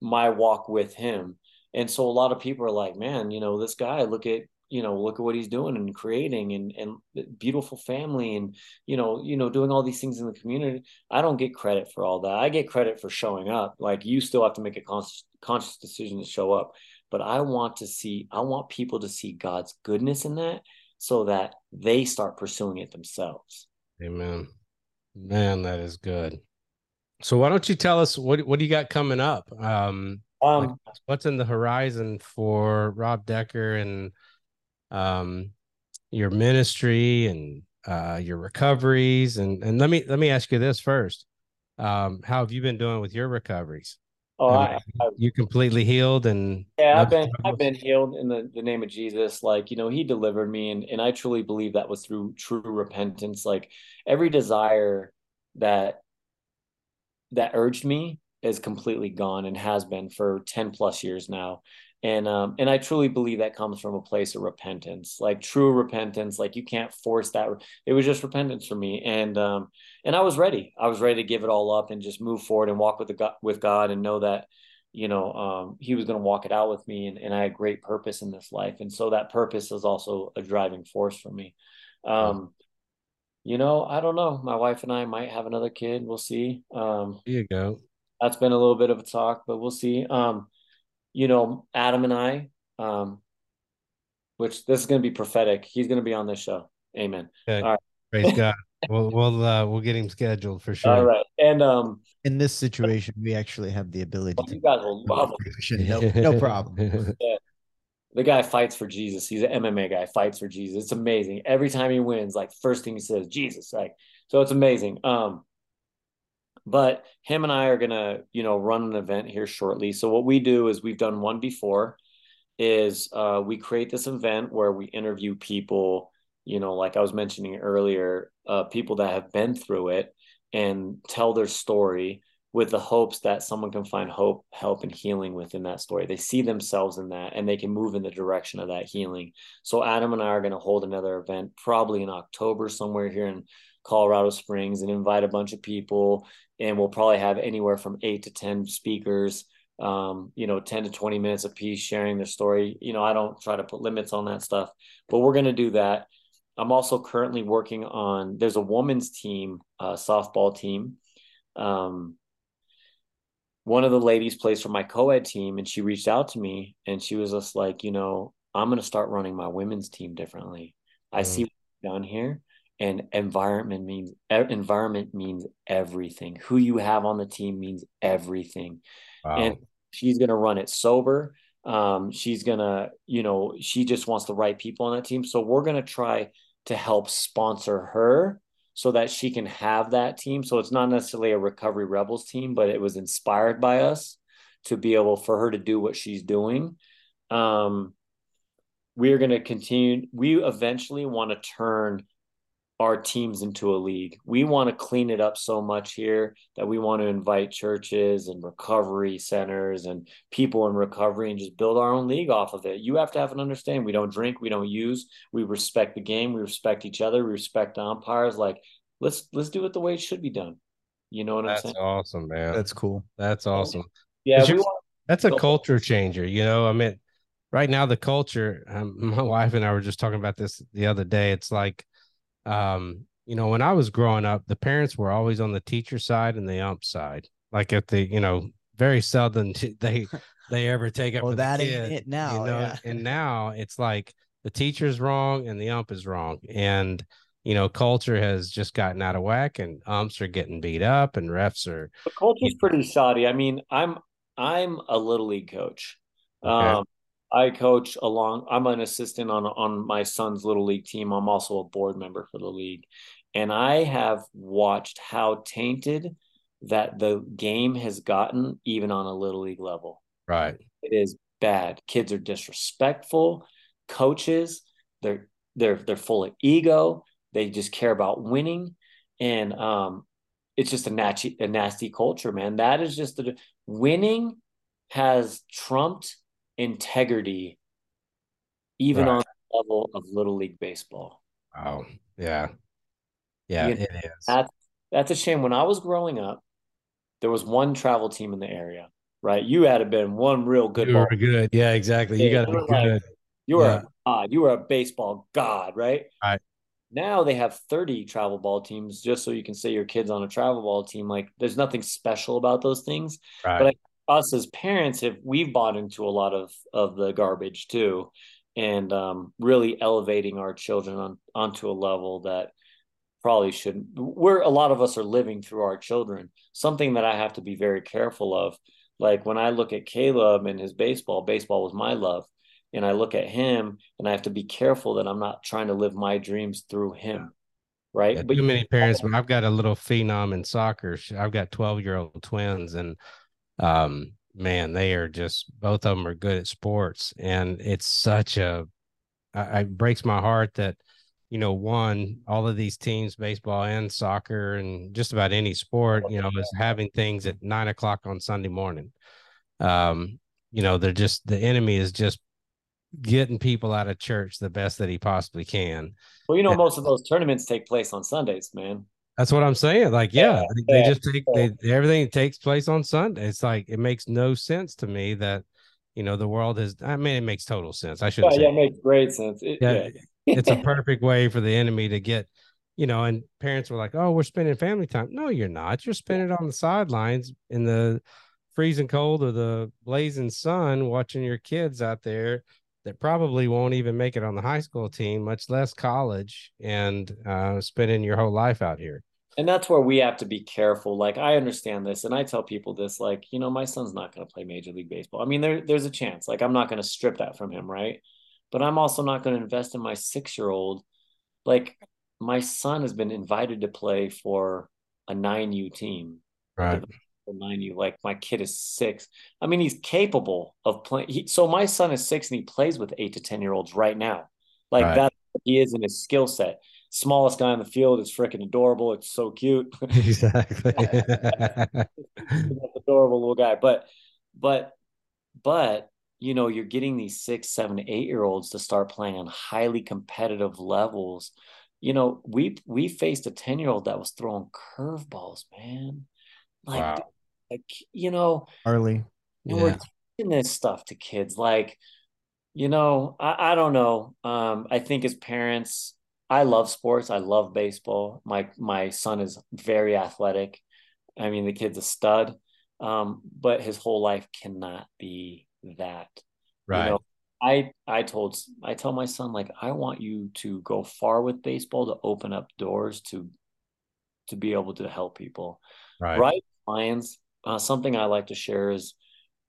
my walk with him and so a lot of people are like man you know this guy look at you know look at what he's doing and creating and and beautiful family and you know you know doing all these things in the community i don't get credit for all that i get credit for showing up like you still have to make a conscious conscious decision to show up but i want to see i want people to see god's goodness in that so that they start pursuing it themselves. Amen. Man, that is good. So why don't you tell us what what do you got coming up? Um, um what's in the horizon for Rob Decker and um your ministry and uh your recoveries and and let me let me ask you this first. Um how have you been doing with your recoveries? Oh, I, I, you completely healed and yeah, I've been I've been healed in the, the name of Jesus. Like, you know, he delivered me and, and I truly believe that was through true repentance. Like every desire that that urged me is completely gone and has been for 10 plus years now and um and i truly believe that comes from a place of repentance like true repentance like you can't force that. It was just repentance for me. And um and i was ready. I was ready to give it all up and just move forward and walk with the god with god and know that you know um he was going to walk it out with me and, and i had great purpose in this life. And so that purpose is also a driving force for me. Um you know i don't know. My wife and i might have another kid. We'll see. Um there you go. that's been a little bit of a talk but we'll see. Um you know, Adam and I, um, which this is going to be prophetic. He's going to be on this show. Amen. Okay. All right. Praise God. We'll we'll uh, we'll get him scheduled for sure. All right. And um, in this situation, we actually have the ability. to you guys will love him. No, no problem. yeah. The guy fights for Jesus. He's an MMA guy. Fights for Jesus. It's amazing. Every time he wins, like first thing he says, Jesus. Like so, it's amazing. Um, but him and I are gonna, you know, run an event here shortly. So what we do is we've done one before, is uh, we create this event where we interview people, you know, like I was mentioning earlier, uh, people that have been through it and tell their story with the hopes that someone can find hope, help, and healing within that story. They see themselves in that and they can move in the direction of that healing. So Adam and I are going to hold another event probably in October somewhere here in Colorado Springs and invite a bunch of people. And we'll probably have anywhere from eight to 10 speakers, um, you know, 10 to 20 minutes a piece sharing their story. You know, I don't try to put limits on that stuff, but we're going to do that. I'm also currently working on, there's a women's team, uh, softball team um, one of the ladies plays for my co-ed team and she reached out to me and she was just like, you know, I'm going to start running my women's team differently. I mm. see down here and environment means environment means everything. Who you have on the team means everything. Wow. And she's going to run it sober. Um, she's going to, you know, she just wants the right people on that team. So we're going to try to help sponsor her so that she can have that team. So it's not necessarily a recovery rebels team, but it was inspired by us to be able for her to do what she's doing. Um, we are going to continue. We eventually want to turn our teams into a league. We want to clean it up so much here that we want to invite churches and recovery centers and people in recovery and just build our own league off of it. You have to have an understanding. We don't drink, we don't use, we respect the game, we respect each other, we respect the umpires. Like let's let's do it the way it should be done. You know what that's I'm saying? That's awesome, man. That's cool. That's awesome. Yeah, want, that's a culture changer. You know, I mean, right now the culture. Um, my wife and I were just talking about this the other day. It's like um, you know, when I was growing up, the parents were always on the teacher side and the ump side. Like if they, you know, very seldom they they ever take it. well, for that the kid, ain't it now. You know? yeah. and now it's like the teacher's wrong and the ump is wrong. And you know, culture has just gotten out of whack and umps are getting beat up and refs are the culture's pretty shoddy. I mean, I'm I'm a little league coach. Okay. Um I coach along. I'm an assistant on on my son's little league team. I'm also a board member for the league, and I have watched how tainted that the game has gotten, even on a little league level. Right. It is bad. Kids are disrespectful. Coaches, they're they're they're full of ego. They just care about winning, and um, it's just a nasty a nasty culture, man. That is just the winning has trumped integrity, even right. on the level of little league baseball. Wow. Yeah. Yeah, you know, it is. That's, that's a shame. When I was growing up, there was one travel team in the area, right? You had to been one real good. You were ball. good. Yeah, exactly. You got to be good. Like, you were yeah. a god. You were a baseball god, right? Right. Now they have 30 travel ball teams just so you can say your kid's on a travel ball team. Like there's nothing special about those things. Right. But I us as parents have we've bought into a lot of of the garbage too. And um, really elevating our children on onto a level that probably shouldn't we're a lot of us are living through our children. Something that i have to be very careful of like when i look at caleb and his baseball baseball was my love. And i look at him and i have to be careful that i'm not trying to live my dreams through him right? Yeah, but too many parents but i've got a little phenom in soccer. I've got 12 year old twins and um, man, they are just both of them are good at sports, and it's such a I, it breaks my heart that you know one all of these teams baseball and soccer and just about any sport you know is having things at nine o'clock on sunday morning. Um you know they're just the enemy is just getting people out of church the best that he possibly can. Well you know most of those tournaments take place on sundays man that's what I'm saying. Like, yeah, yeah they, just take they, everything takes place on Sunday. It's like it makes no sense to me that you know the world is. I mean, it makes total sense. I should. Yeah, yeah, it makes great sense. It, yeah, it's a perfect way for the enemy to get. You know, and parents were like, "Oh, we're spending family time." No, you're not. You're spending it on the sidelines in the freezing cold or the blazing sun, watching your kids out there that probably won't even make it on the high school team, much less college, and uh, spending your whole life out here. And that's where we have to be careful. Like I understand this, and I tell people this. Like you know, my son's not going to play Major League Baseball. I mean, there there's a chance. Like I'm not going to strip that from him, right? But I'm also not going to invest in my six year old. Like my son has been invited to play for a nine U team, right? Nine U. Like my kid is six. I mean, he's capable of playing. He, so my son is six, and he plays with eight to ten year olds right now. Like right. that, he is in his skill set smallest guy on the field is freaking adorable. It's so cute. Exactly. adorable little guy. But but but you know, you're getting these six, seven, eight year olds to start playing on highly competitive levels. You know, we we faced a 10 year old that was throwing curveballs, man. Like, wow. Like you know, early. And yeah. we're teaching this stuff to kids. Like, you know, I, I don't know. Um, I think as parents, I love sports. I love baseball. My my son is very athletic. I mean, the kid's a stud, um, but his whole life cannot be that. Right. You know, I I told I tell my son like I want you to go far with baseball to open up doors to to be able to help people. Right. Right. Lions. Uh, something I like to share is,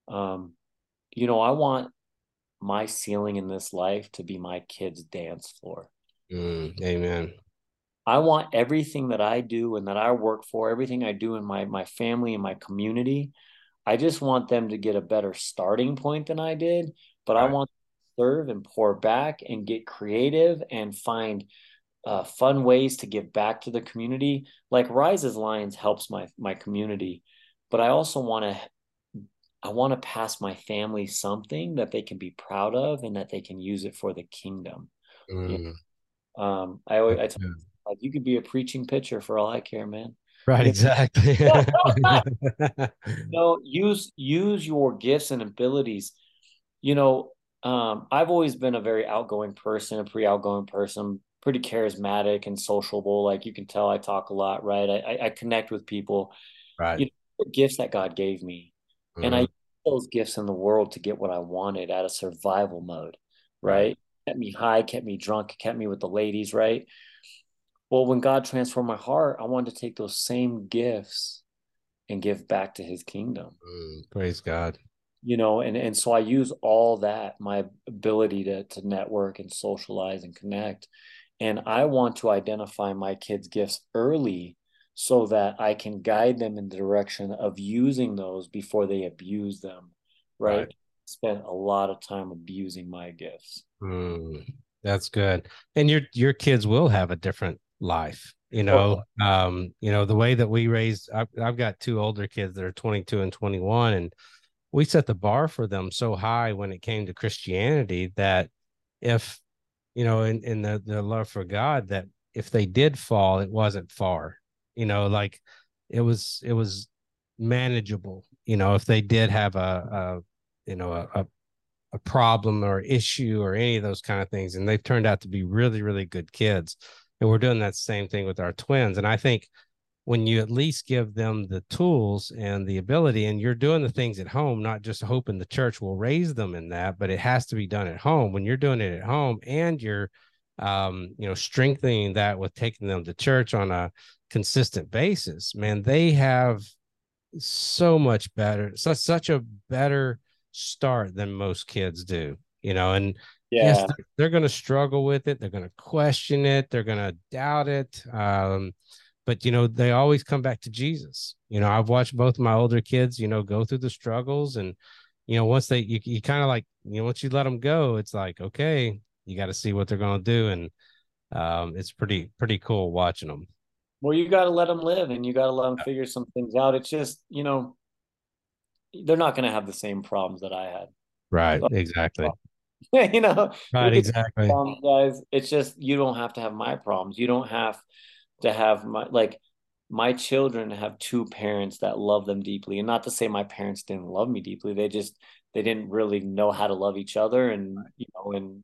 um, you know, I want my ceiling in this life to be my kid's dance floor. Mm, amen. I want everything that I do and that I work for, everything I do in my my family and my community. I just want them to get a better starting point than I did, but right. I want to serve and pour back and get creative and find uh, fun ways to give back to the community. Like Rise As Lions helps my my community, but I also want to I want to pass my family something that they can be proud of and that they can use it for the kingdom. Mm. You know? Um, I always I tell like you could be a preaching pitcher for all I care, man. Right, exactly. no, use use your gifts and abilities. You know, um, I've always been a very outgoing person, a pretty outgoing person, pretty charismatic and sociable. Like you can tell, I talk a lot, right? I I, I connect with people. Right. You know, gifts that God gave me, mm-hmm. and I mm-hmm. those gifts in the world to get what I wanted out of survival mode, right? right? Kept me high, kept me drunk, kept me with the ladies, right? Well, when God transformed my heart, I wanted to take those same gifts and give back to his kingdom. Mm, praise God. You know, and, and so I use all that, my ability to, to network and socialize and connect. And I want to identify my kids' gifts early so that I can guide them in the direction of using those before they abuse them. Right. right. Spent a lot of time abusing my gifts. Mm, that's good. And your your kids will have a different life you know um you know the way that we raised I've, I've got two older kids that are 22 and 21 and we set the bar for them so high when it came to christianity that if you know in, in the, the love for god that if they did fall it wasn't far you know like it was it was manageable you know if they did have a, a you know a, a problem or issue or any of those kind of things and they've turned out to be really really good kids and we're doing that same thing with our twins and i think when you at least give them the tools and the ability and you're doing the things at home not just hoping the church will raise them in that but it has to be done at home when you're doing it at home and you're um, you know strengthening that with taking them to church on a consistent basis man they have so much better such such a better start than most kids do you know and yeah. yes they're, they're going to struggle with it they're going to question it they're going to doubt it um, but you know they always come back to jesus you know i've watched both my older kids you know go through the struggles and you know once they you, you kind of like you know once you let them go it's like okay you got to see what they're going to do and um, it's pretty pretty cool watching them well you got to let them live and you got to let them figure some things out. It's just you know they're not going to have the same problems that i had. Right exactly. you know right exactly. problems, guys. It's just you don't have to have my problems. You don't have to have my like my children have two parents that love them deeply and not to say my parents didn't love me deeply they just they didn't really know how to love each other and you know and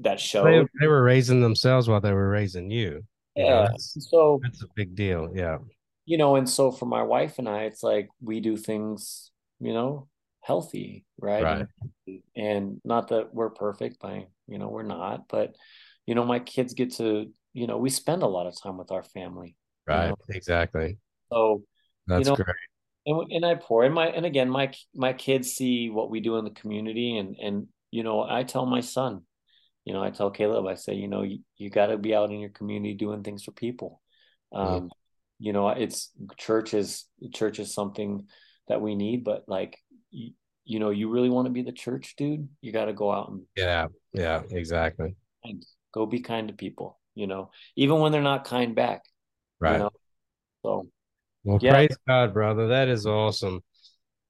that show they, they were raising themselves while they were raising you yeah you know, that's, so that's a big deal yeah you know and so for my wife and i it's like we do things you know healthy, right? right. And, and not that we're perfect by, you know, we're not, but you know, my kids get to, you know, we spend a lot of time with our family. Right. You know? Exactly. So that's you know, great. And, and I pour and my and again my my kids see what we do in the community and and you know I tell my son, you know I tell Caleb I say you know you, you got to be out in your community doing things for people, um, mm. you know it's church is church is something that we need but like you, you know, you really want to be the church dude, you got to go out and yeah, yeah, exactly. Go be kind to people, you know, even when they're not kind back. Right. You know? So, well, yeah. praise God, brother. That is awesome.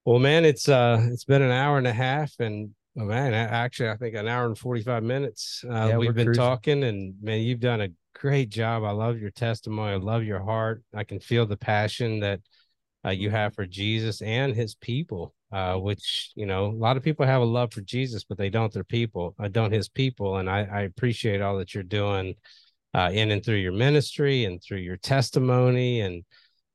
Well, man, it's uh, it's been an hour and a half, and oh, man, actually, I think an hour and forty five minutes. Uh, yeah, we've been cruising. talking, and man, you've done a great job. I love your testimony. I love your heart. I can feel the passion that uh, you have for Jesus and His people uh, which you know a lot of people have a love for Jesus, but they don't their people, I uh, don't his people. And I, I appreciate all that you're doing uh, in and through your ministry and through your testimony. And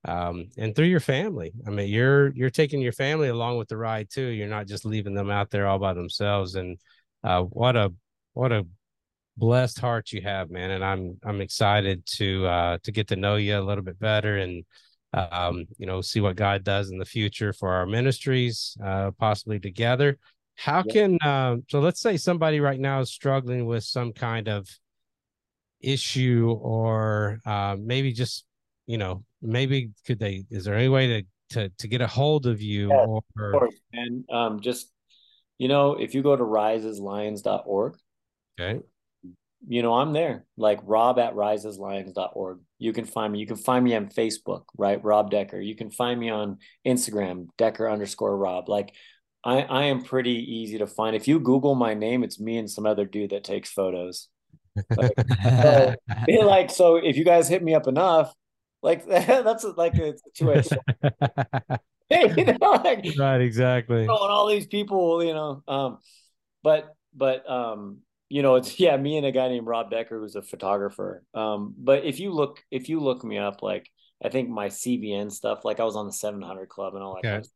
um, and through your family. I mean, you're you're taking your family along with the ride too. You're not just leaving them out there all by themselves. And uh, what a what a blessed heart you have, man. And I'm I'm excited to uh, to get to know you a little bit better and um, you know see what God does in the future for our ministries, uh, possibly together. How yeah. can uh, so let's say somebody right now is struggling with some kind of issue or uh, maybe just you know maybe could they is there any way to to, to get a hold of you yeah, or of and um, just you know if you go to riseaslions.org okay. you know i'm there like rob at riseaslions.org you can find me you can find me on facebook right rob decker. You can find me on instagram decker underscore rob. Like I, I am pretty easy to find. If you Google my name, it's me and some other dude that takes photos. Like, so, like so, if you guys hit me up enough, like that's like a situation. you know, like, right, exactly. You know, and all these people, you know, um, but but um, you know, it's yeah, me and a guy named Rob Decker who's a photographer. Um, but if you look if you look me up, like I think my CBN stuff, like I was on the 700 Club and all that. Okay. Kind of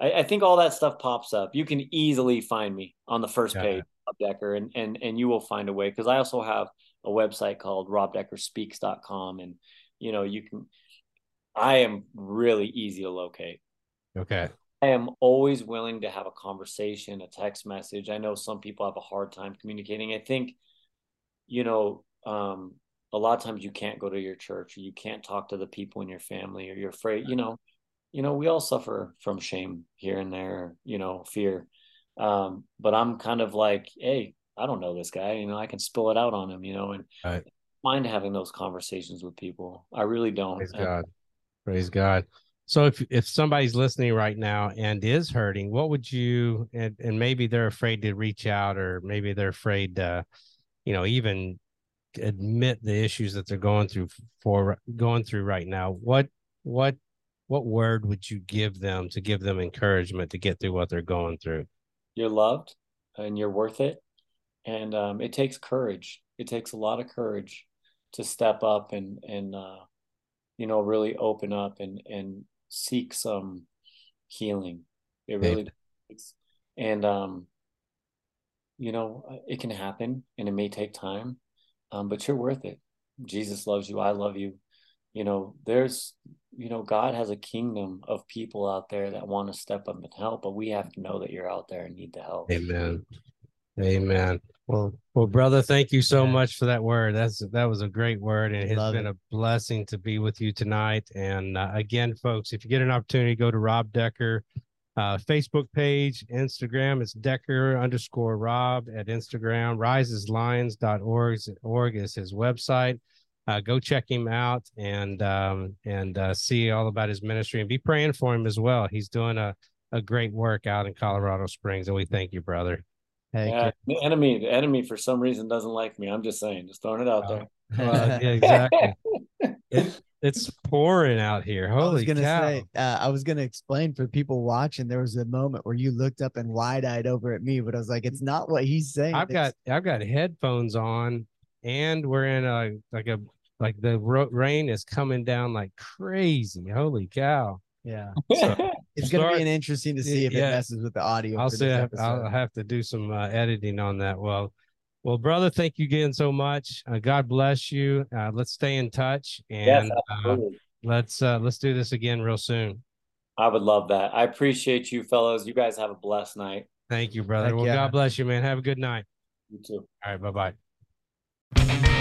I, I, think all that stuff pops up. You can easily find me on the first Got page, Rob Decker, and and and you will find a way because I also have a website called robdeckerspeaks.com and you know you can I am really easy to locate. Okay. I am always willing to have a conversation, a text message. I know some people have a hard time communicating. I think, you know, um, a lot of times you can't go to your church or you can't talk to the people in your family or you're afraid, you know, you know, we all suffer from shame here and there, you know, fear. Um, but I'm kind of like, hey, I don't know this guy, you know, I can spill it out on him, you know, and right. Mind having those conversations with people. I really don't. Praise God. Praise God. So if if somebody's listening right now and is hurting, what would you and, and maybe they're afraid to reach out or maybe they're afraid to, you know, even admit the issues that they're going through for going through right now. What what what word would you give them to give them encouragement to get through what they're going through? You're loved and you're worth it. And um, it takes courage. It takes a lot of courage to step up and, and, uh, you know, really open up and, and seek some healing. It really does. And, um, you know, it can happen and it may take time, um, but you're worth it. Jesus loves you. I love you. You know, there's you know, God has a kingdom of people out there that want to step up and help, but we have to know that you're out there and need the help. Amen. Amen. Well, well, brother, thank you so yeah. much for that word. That's that was a great word, and it has been it. a blessing to be with you tonight. And uh, again, folks, if you get an opportunity, go to Rob Decker uh, Facebook page, Instagram. It's Decker underscore Rob at Instagram. Riseaslions.org org is his website uh, go check him out and um, and uh, see all about his ministry and be praying for him as well. He's doing a, a great work out in Colorado Springs, and we thank you, brother. Hey, yeah, the enemy, the enemy for some reason doesn't like me. I'm just saying, just throwing it out there. Uh, yeah, exactly. it, it's pouring out here. Holy I was gonna cow. say, uh, I was gonna explain for people watching. There was a moment where you looked up and wide eyed over at me, but I was like, it's not what he's saying. I've it's... got I've got headphones on and we're in a like a like the ro- rain is coming down like crazy. Holy cow! Yeah, so, it's gonna be an interesting to see if yeah, it messes with the audio. I'll say I'll have to do some uh, editing on that. Well, well, brother, thank you again so much. Uh, God bless you. Uh, let's stay in touch and yes, uh, let's uh, let's do this again real soon. I would love that. I appreciate you, fellows. You guys have a blessed night. Thank you, brother. Thank well, you. God bless you, man. Have a good night. You too. All right. Bye bye.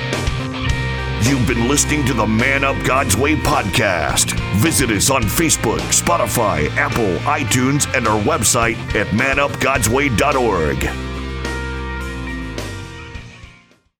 You've been listening to the Man Up God's Way podcast. Visit us on Facebook, Spotify, Apple, iTunes, and our website at manupgodsway.org.